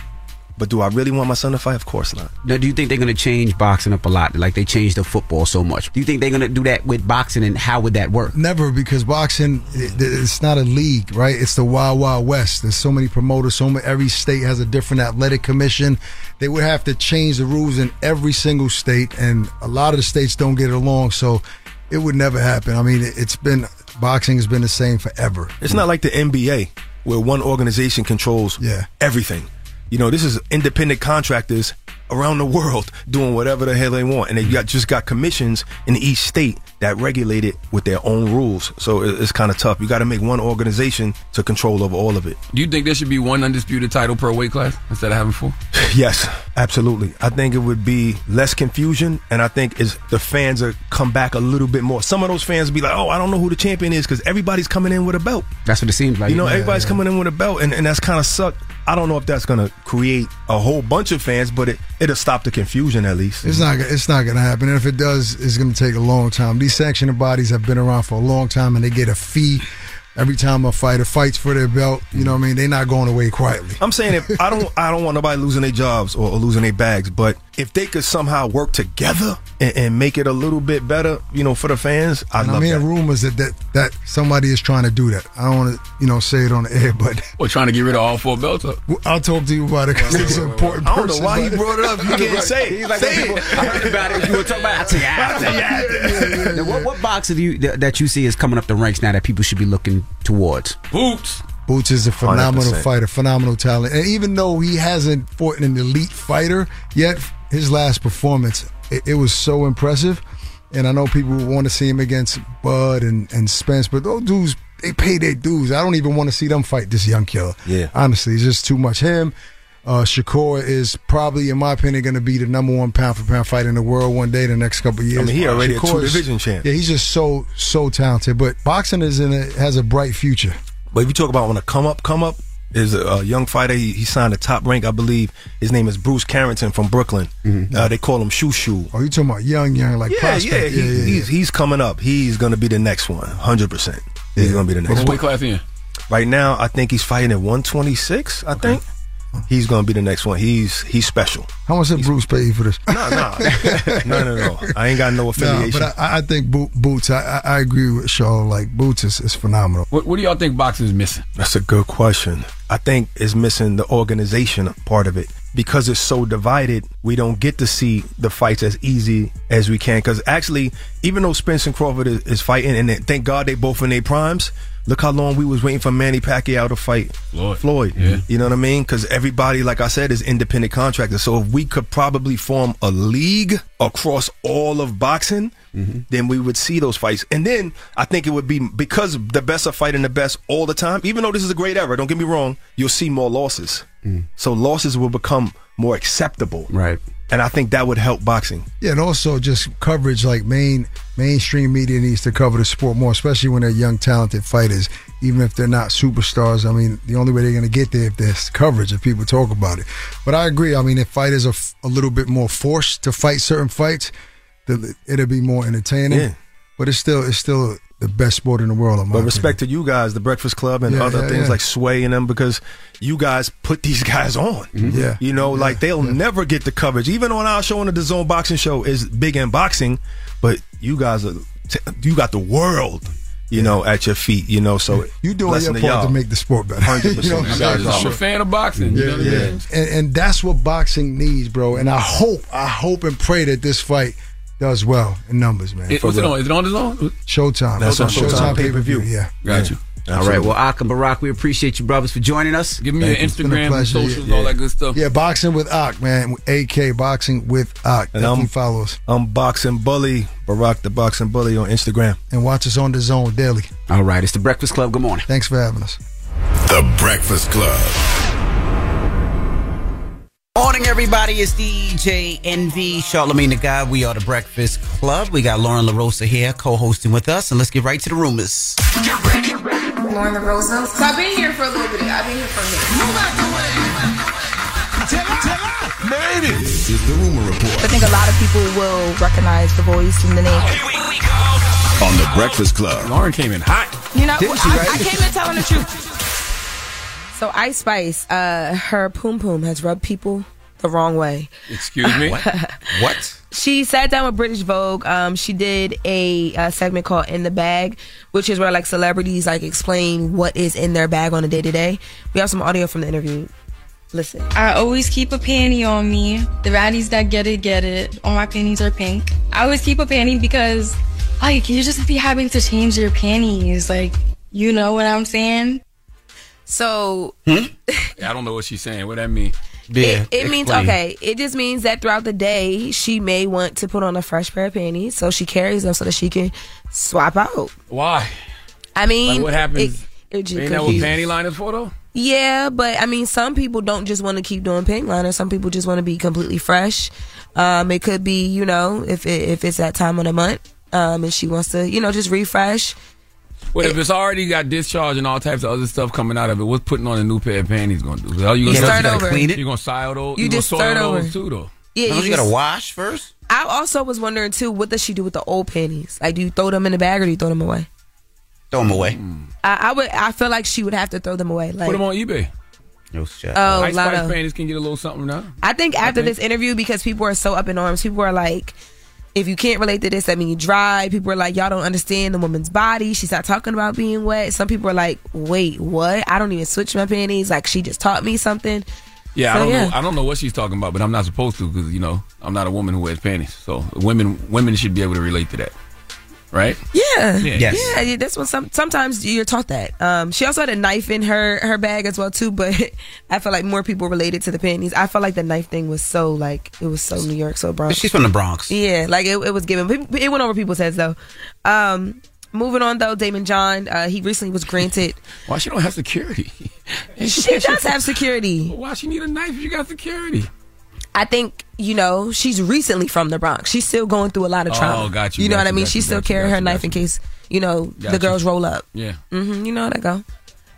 But do I really want my son to fight? Of course not. Now, do you think they're going to change boxing up a lot? Like they changed the football so much. Do you think they're going to do that with boxing, and how would that work? Never, because boxing, it- it's not a league, right? It's the Wild Wild West. There's so many promoters. So many, every state has a different athletic commission. They would have to change the rules in every single state, and a lot of the states don't get along. So it would never happen. I mean, it- it's been boxing has been the same forever. It's not like the NBA where one organization controls everything. You know, this is independent contractors around the world doing whatever the hell they want, and they got just got commissions in each state that regulate it with their own rules. So it- it's kind of tough. You got to make one organization to control over all of it. Do you think there should be one undisputed title per weight class instead of having four? Yes, absolutely. I think it would be less confusion, and I think is the fans are come back a little bit more. Some of those fans be like, "Oh, I don't know who the champion is," because everybody's coming in with a belt. That's what it seems like. You know, Yeah, everybody's yeah. coming in with a belt, and, and that's kind of suck. I don't know if that's going to create a whole bunch of fans, but it it'll stop the confusion at least. It's not. It's not going to happen. And if it does, it's going to take a long time. These sanctioning bodies have been around for a long time, and they get a fee every time a fighter fights for their belt. You know what I mean? They're not going away quietly. I'm saying if I don't I don't want nobody losing their jobs or, or losing their bags, but if they could somehow work together and, and make it a little bit better, you know, for the fans, I And love I'm hearing that. rumors that, that that somebody is trying to do that. I don't want to, you know, say it on the air, but We're trying to get rid of all four belts. Up. I'll talk to you about it because it's an important. I don't know why he brought it up. You can't say it. He's like, Say people, it. I heard about it. You were talking about. it. I tell you after. Now, what, what box of you that, that you see is coming up the ranks now that people should be looking towards? Boots. Boots is a phenomenal 100%. fighter, phenomenal talent. And even though he hasn't fought an elite fighter yet, his last performance, it, it was so impressive. And I know people want to see him against Bud and, and Spence, but those dudes, they pay their dues. I don't even want to see them fight this young killer. Yeah. Honestly, it's just too much. Him, uh, Shakur is probably, in my opinion, going to be the number one pound for pound fighter in the world one day, the next couple of years. I mean, he already a Shakur is- two-division champ. Yeah, he's just so, so talented. But boxing is in a, has a bright future. But if you talk about when a come up, come up is a, a young fighter. He, he signed a top rank, I believe. His name is Bruce Carrington from Brooklyn. Uh, they call him Shu Shu. Oh, you talking about young, young, like Yeah, prospect? yeah, he, He's, he's coming up. He's going to be the next one, one, hundred percent. He's going to be the next What one. weight class in? Right now, I think he's fighting at one twenty six. I think he's going to be the next one. He's he's special. How much did Bruce pay you for this? No, no, no, no, no. I ain't got no No, affiliation. but I, I think Bo- Boots. I, I I agree with Shaw. Like Boots is, is phenomenal. What, what do y'all think boxing is missing? That's a good question. I think it's missing the organization part of it. Because it's so divided, we don't get to see the fights as easy as we can. Because actually, even though Spence and Crawford is, is fighting, and thank God they both in their primes, look how long we was waiting for Manny Pacquiao to fight Floyd. Yeah. You know what I mean? Because everybody, like I said, is independent contractors. So if we could probably form a league across all of boxing, mm-hmm. then we would see those fights. And then I think it would be because the best are fighting the best all the time. Even though this is a great era, don't get me wrong, you'll see more losses. Mm. So losses will become more acceptable. Right. And I think that would help boxing. Yeah, and also just coverage. Like main mainstream media needs to cover the sport more, especially when they're young, talented fighters. Even if they're not superstars, I mean, the only way they're going to get there if there's coverage, if people talk about it. But I agree. I mean, if fighters are f- a little bit more forced to fight certain fights, it'll be more entertaining. Yeah. But it's still it's still the best sport in the world. in my But opinion. respect to you guys, the Breakfast Club and Yeah, other yeah, things yeah. like Sway and them, because you guys put these guys on. Mm-hmm. Yeah. You know, like they'll never get the coverage. Even on our show, on the Zone Boxing Show, is big in boxing, but you guys are, t- you got the world, you know, at your feet. You know, so You doing your part y'all. to make the sport better. 100%. You know what I'm You guys saying? are- I'm a fan of boxing. you know what I mean? and, and that's what boxing needs, bro. And I hope, I hope and pray that this fight does well in numbers, man. It- what's it on? Is it on the zone? Showtime. That's on Showtime pay-per-view, Yeah. Got you. All right. Well, Ak and Barak, we appreciate you, brothers, for joining us. Give me Thank your you. It's been a Instagram, pleasure. socials, Yeah. all that good stuff. Yeah, boxing with Ak, man. AK boxing with Ak. And Definitely I'm- follow us I'm Boxing Bully, Barak the Boxing Bully on Instagram. and watch us on the Zone daily. All right. It's the Breakfast Club. Good morning. Thanks for having us. The Breakfast Club. Morning, everybody. It's DJ Envy, Charlemagne the God. We are the Breakfast Club. We got Loren LoRosa here co-hosting with us, and let's get right to the rumors. Loren LoRosa. So I've been here for a little bit. I've been here for a minute. This is the Rumor Report I think a lot of people will recognize the voice and the name. on the Breakfast Club. Loren came in hot. You know, Didn't she, I, right? I came in telling the truth. So Ice Spice, uh, her poom poom has rubbed people the wrong way. Excuse me. What? She sat down with British Vogue. Um, she did a, uh segment called "In the Bag," which is where like celebrities like explain what is in their bag on a day to day. We have some audio from the interview. Listen. I always keep a panty on me. The baddies that get it, get it. All my panties are pink. I always keep a panty because, like, you just be having to change your panties. Like, you know what I'm saying? So hmm? I don't know what she's saying. What that mean? It, it means okay. It just means that throughout the day she may want to put on a fresh pair of panties, so she carries them so that she can swap out. Why? I mean, Like what happens? It, it just Ain't could that what panty line is for though? Yeah, but I mean, some people don't just want to keep doing pink liner. Some people just want to be completely fresh. Um, it could be, you know, if it, if it's that time of the month, um, and she wants to, you know, just refresh. Well, if it's already got discharge and all types of other stuff coming out of it, what's putting on a new pair of panties going to do? Are you You gonna start over. Clean it? You gonna soil those? You You, just soil start over. too, though. Yeah, Don't you just- gotta wash first? I also was wondering too, what does she do with the old panties? Like, do you throw them in the bag or do you throw them away? Throw them away. I, I would. I feel like she would have to throw them away. Like, Put them on eBay. No shit. Oh, Ice lot Spice of- panties can get a little something now. I think after think- this interview, because people are so up in arms, people are like, if you can't relate to this, that means you dry. People are like, y'all don't understand the woman's body. She's not talking about being wet. Some people are like, wait, what? I don't even switch my panties. Like she just taught me something. Yeah, So, I don't yeah. know. I don't know what she's talking about, but I'm not supposed to because you know I'm not a woman who wears panties. So women women should be able to relate to that, right? Yeah. Yeah. Yes. Yeah, yeah, that's when some sometimes you're taught that. Um, she also had a knife in her her bag as well too, but I feel like more people related to the panties. I felt like the knife thing was so like it was so New York, so Bronx. She's from the Bronx. Yeah, like it, it was given. It went over people's heads though. Um, moving on though, Daymond John, uh, he recently was granted. Why she don't have security? she does have security. Why she need a knife if you got security? I think you know she's recently from the Bronx. She's still going through a lot of trauma. Oh, got you, You know got what I mean? got She's you, still you, carrying her knife in case you know the you. girls roll up. Yeah. hmm you know how that go.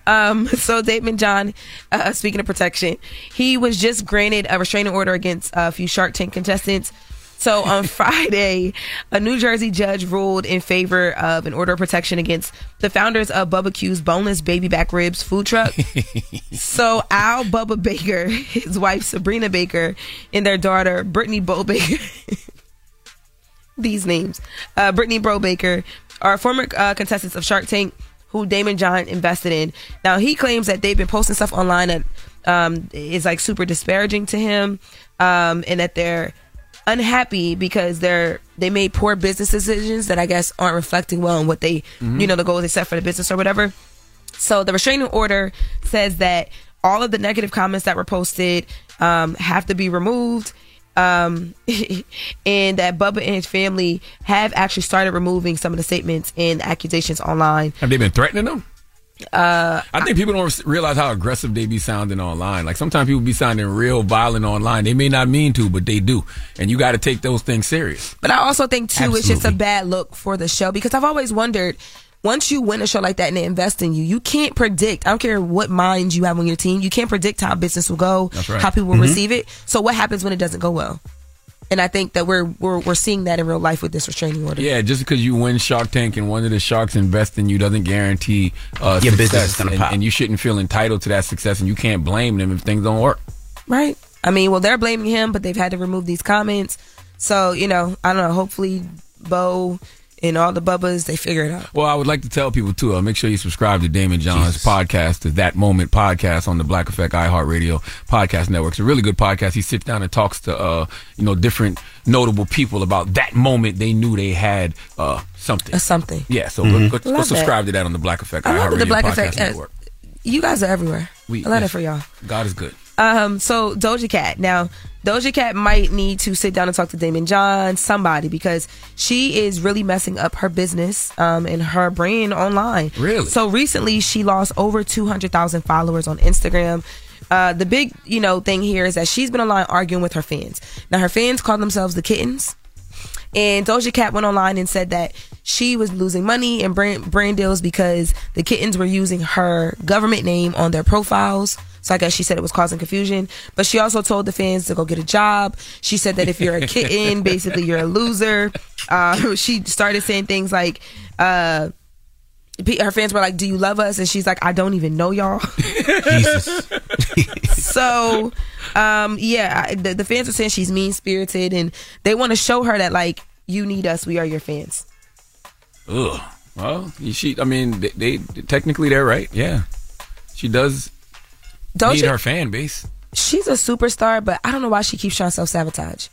Um, so Daymond John, uh, speaking of protection, he was just granted a restraining order against a few Shark Tank contestants. So on Friday, a New Jersey judge ruled in favor of an order of protection against the founders of Bubba Q's boneless baby back ribs food truck. so Al Bubba Baker, his wife Sabrina Baker, and their daughter Brittany Bo Baker. these names. Uh, Brittany Bro Baker are former uh, contestants of Shark Tank who Daymond John invested in. Now he claims that they've been posting stuff online that um, is like super disparaging to him, um, and that they're unhappy because they're they made poor business decisions that I guess aren't reflecting well on what they Mhm. you know the goals they set for the business or whatever. So the restraining order says that all of the negative comments that were posted um, have to be removed. Um, and that Bubba and his family have actually started removing some of the statements and accusations online. Have they been threatening them? Uh, I think people don't realize how aggressive they be sounding online. Like sometimes people be sounding real violent online. They may not mean to, but they do, and you got to take those things serious. But I also think too, it's just a bad look for the show because I've always wondered. Once you win a show like that and they invest in you, you can't predict. I don't care what minds you have on your team. You can't predict how business will go, right. how people will Mhm. receive it. So what happens when it doesn't go well? And I think that we're we're we're seeing that in real life with this restraining order. Yeah, just because you win Shark Tank and one of the sharks invest in you doesn't guarantee uh, Your success, business is gonna and, pop. and you shouldn't feel entitled to that success, and you can't blame them if things don't work. Right. I mean, well, they're blaming him, but they've had to remove these comments. So you know, I don't know. Hopefully, Bo and all the bubbas they figure it out. Well, I would like to tell people too. Uh, make sure you subscribe to Daymond John's podcast, to That Moment podcast on the Black Effect iHeartRadio podcast network. It's a really good podcast. He sits down and talks to uh, you know different notable people about that moment they knew they had uh, something. A something. Yeah, so Mhm. go, go, go subscribe to that on the Black Effect that iHeartRadio the podcast Effect. uh, network. You guys are everywhere. We- I love yes. it for y'all. God is good. Um, so Doja Cat. Now, Doja Cat might need to sit down and talk to Daymond John, somebody, because she is really messing up her business um, and her brand online. Really? So recently, she lost over two hundred thousand followers on Instagram. Uh, the big, you know, thing here is that she's been online arguing with her fans. Now, her fans call themselves the Kittens. And Doja Cat went online and said that she was losing money and brand, brand deals because the kittens were using her government name on their profiles. So I guess she said it was causing confusion. But she also told the fans to go get a job. She said that if you're a kitten, basically you're a loser. Uh, she started saying things like, uh, her fans were like, "Do you love us?" And she's like, "I don't even know y'all." so, um, yeah, I- the, the fans are saying she's mean spirited, and they want to show her that like you need us, we are your fans. Ugh. Well, she. I mean, they, they technically they're right. Yeah, she does Doja- need her fan base. She's a superstar, but I don't know why she keeps trying to self sabotage.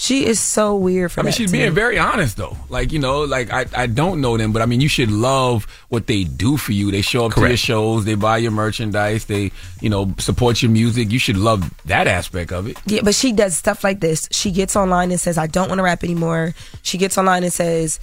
She is so weird for me. I mean, she's being me. very honest though. Like you know, like I, I don't know them, but I mean, you should love what they do for you. They show up to your shows, they buy your merchandise, they you know support your music. You should love that aspect of it. Yeah, but she does stuff like this. She gets online and says, I don't want to rap anymore. She gets online and says,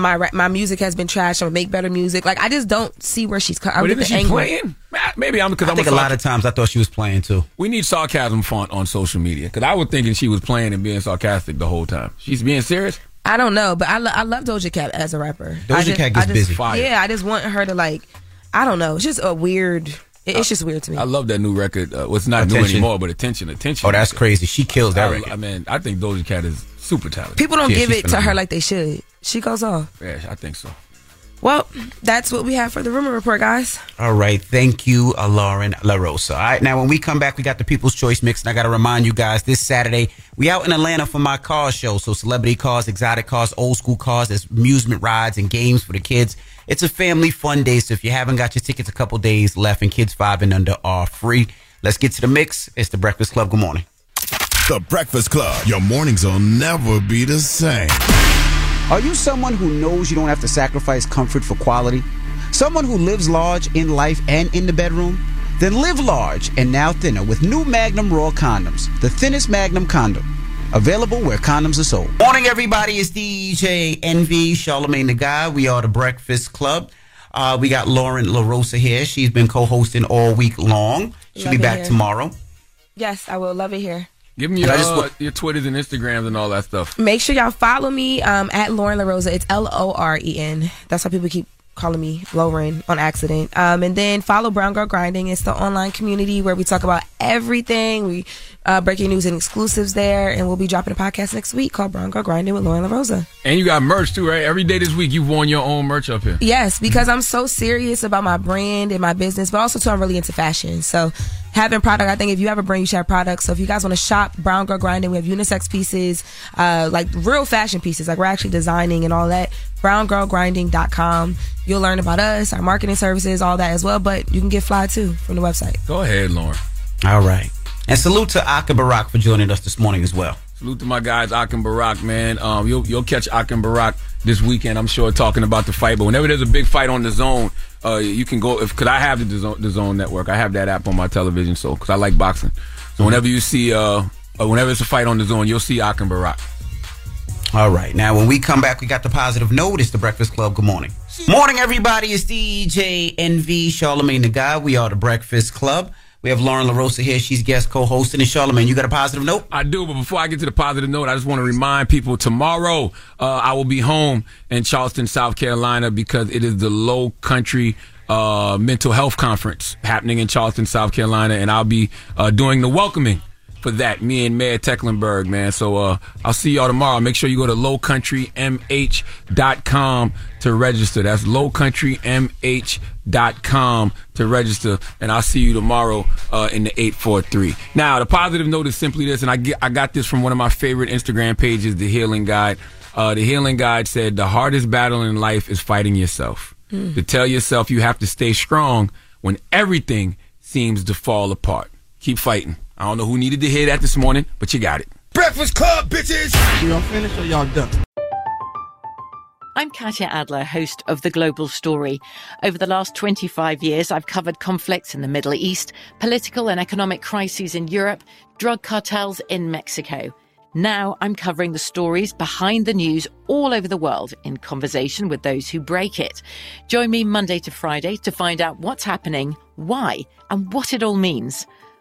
my my music has been trashed. I'm gonna make better music. Like I just don't see where she's coming. But isn't she playing? Maybe I'm because I I'm think a lot of times I thought she was playing too. We need sarcasm font on social media because I was thinking she was playing and being sarcastic the whole time. She's being serious. I don't know, but I, lo- I love Doja Cat as a rapper. Doja just, Cat gets just, busy. Fire. Yeah, I just want her to like. I don't know. It's just a weird. it- It's just weird to me. I love that new record. Uh, well, it's not new anymore, but attention, attention. Oh, that's crazy. She kills that I, record. I mean, I think Doja Cat is super talented. People don't Yeah, give she's it to her like they should. She goes off. Yeah, I think so. Well, that's what we have for the rumor report, guys. All right. Thank you, uh, Loren LoRosa. All right. Now, when we come back, we got the People's Choice Mix. And I got to remind you guys, this Saturday, we out in Atlanta for my car show. So celebrity cars, exotic cars, old school cars. There's amusement rides and games for the kids. It's a family fun day. So if you haven't got your tickets, a couple days left and kids five and under are free. Let's get to the mix. It's the Breakfast Club. Good morning. The Breakfast Club. Your mornings will never be the same. Are you someone who knows you don't have to sacrifice comfort for quality? Someone who lives large in life and in the bedroom? Then live large and now thinner with new Magnum Raw condoms, the thinnest Magnum condom. Available where condoms are sold. Morning, everybody. It's DJ Envy, Charlemagne the God. We are the Breakfast Club. Uh, we got Loren LoRosa here. She's been co-hosting all week long. She'll Love be back here. tomorrow. Yes, I will love it here. Give me your, just uh, your Twitters and Instagrams and all that stuff. Make sure y'all follow me um, at Loren LoRosa. It's L O R E N. That's why people keep calling me Lauren on accident. Um, and then follow Brown Girl Grinding. It's the online community where we talk about everything. We uh, breaking news and exclusives there. And we'll be dropping a podcast next week called Brown Girl Grinding with Loren LoRosa. And you got merch too, right? Every day this week you've worn your own merch up here. Yes, because I'm so serious about my brand and my business, but also too I'm really into fashion. So having product, I think if you have a brand, you should have products. So if you guys want to shop Brown Girl Grinding, we have unisex pieces, uh, like real fashion pieces, like we're actually designing and all that. BrownGirlGrinding.com. You'll learn about us, our marketing services, all that as well. But you can get fly too from the website. Go ahead, Loren. All right. And salute to Ak and Barak for joining us this morning as well. Salute to my guys, Ak and Barak, man. Um, you'll you'll catch Ak and Barak this weekend, I'm sure, talking about the fight. But whenever there's a big fight on DAZN, uh, you can go if because I have DAZN, the zone network. I have that app on my television, so because I like boxing. So whenever you see, uh, uh, whenever it's a fight on DAZN, you'll see Ak and Barak. All right. Now, when we come back, we got the positive note. It's the Breakfast Club. Good morning. Morning, everybody. It's DJ Envy, Charlemagne the God. We are the Breakfast Club. We have Loren LoRosa here. She's guest co-hosting. And Charlemagne, you got a positive note? I do, but before I get to the positive note, I just want to remind people tomorrow uh, I will be home in Charleston, South Carolina, because it is the Low Country uh, Mental Health Conference happening in Charleston, South Carolina, and I'll be uh, doing the welcoming for that. Me and Mayor Tecklenburg, man. So uh, I'll see y'all tomorrow. Make sure you go to lowcountrymh.com to register. That's lowcountrymh.com to register, and I'll see you tomorrow uh, in the 843. Now, the positive note is simply this, and I, get, I got this from one of my favorite Instagram pages, The Healing Guide. Uh, the Healing Guide said, The hardest battle in life is fighting yourself. Mm. To tell yourself you have to stay strong when everything seems to fall apart. Keep fighting. I don't know who needed to hear that this morning, but you got it. Breakfast Club, bitches! Y'all finished or y'all done? I'm Katya Adler, host of The Global Story. Over the last 25 years, I've covered conflicts in the Middle East, political and economic crises in Europe, drug cartels in Mexico. Now I'm covering the stories behind the news all over the world in conversation with those who break it. Join me Monday to Friday to find out what's happening, why, and what it all means.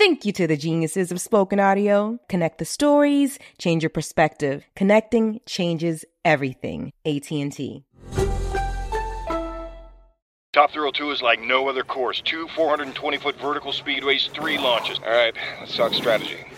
Thank you to the geniuses of spoken audio. Connect the stories, change your perspective. Connecting changes everything. AT&T. Top Thrill 2 is like no other course. Two 420 foot vertical speedways, three launches. All right, let's talk strategy.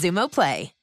Xumo Play.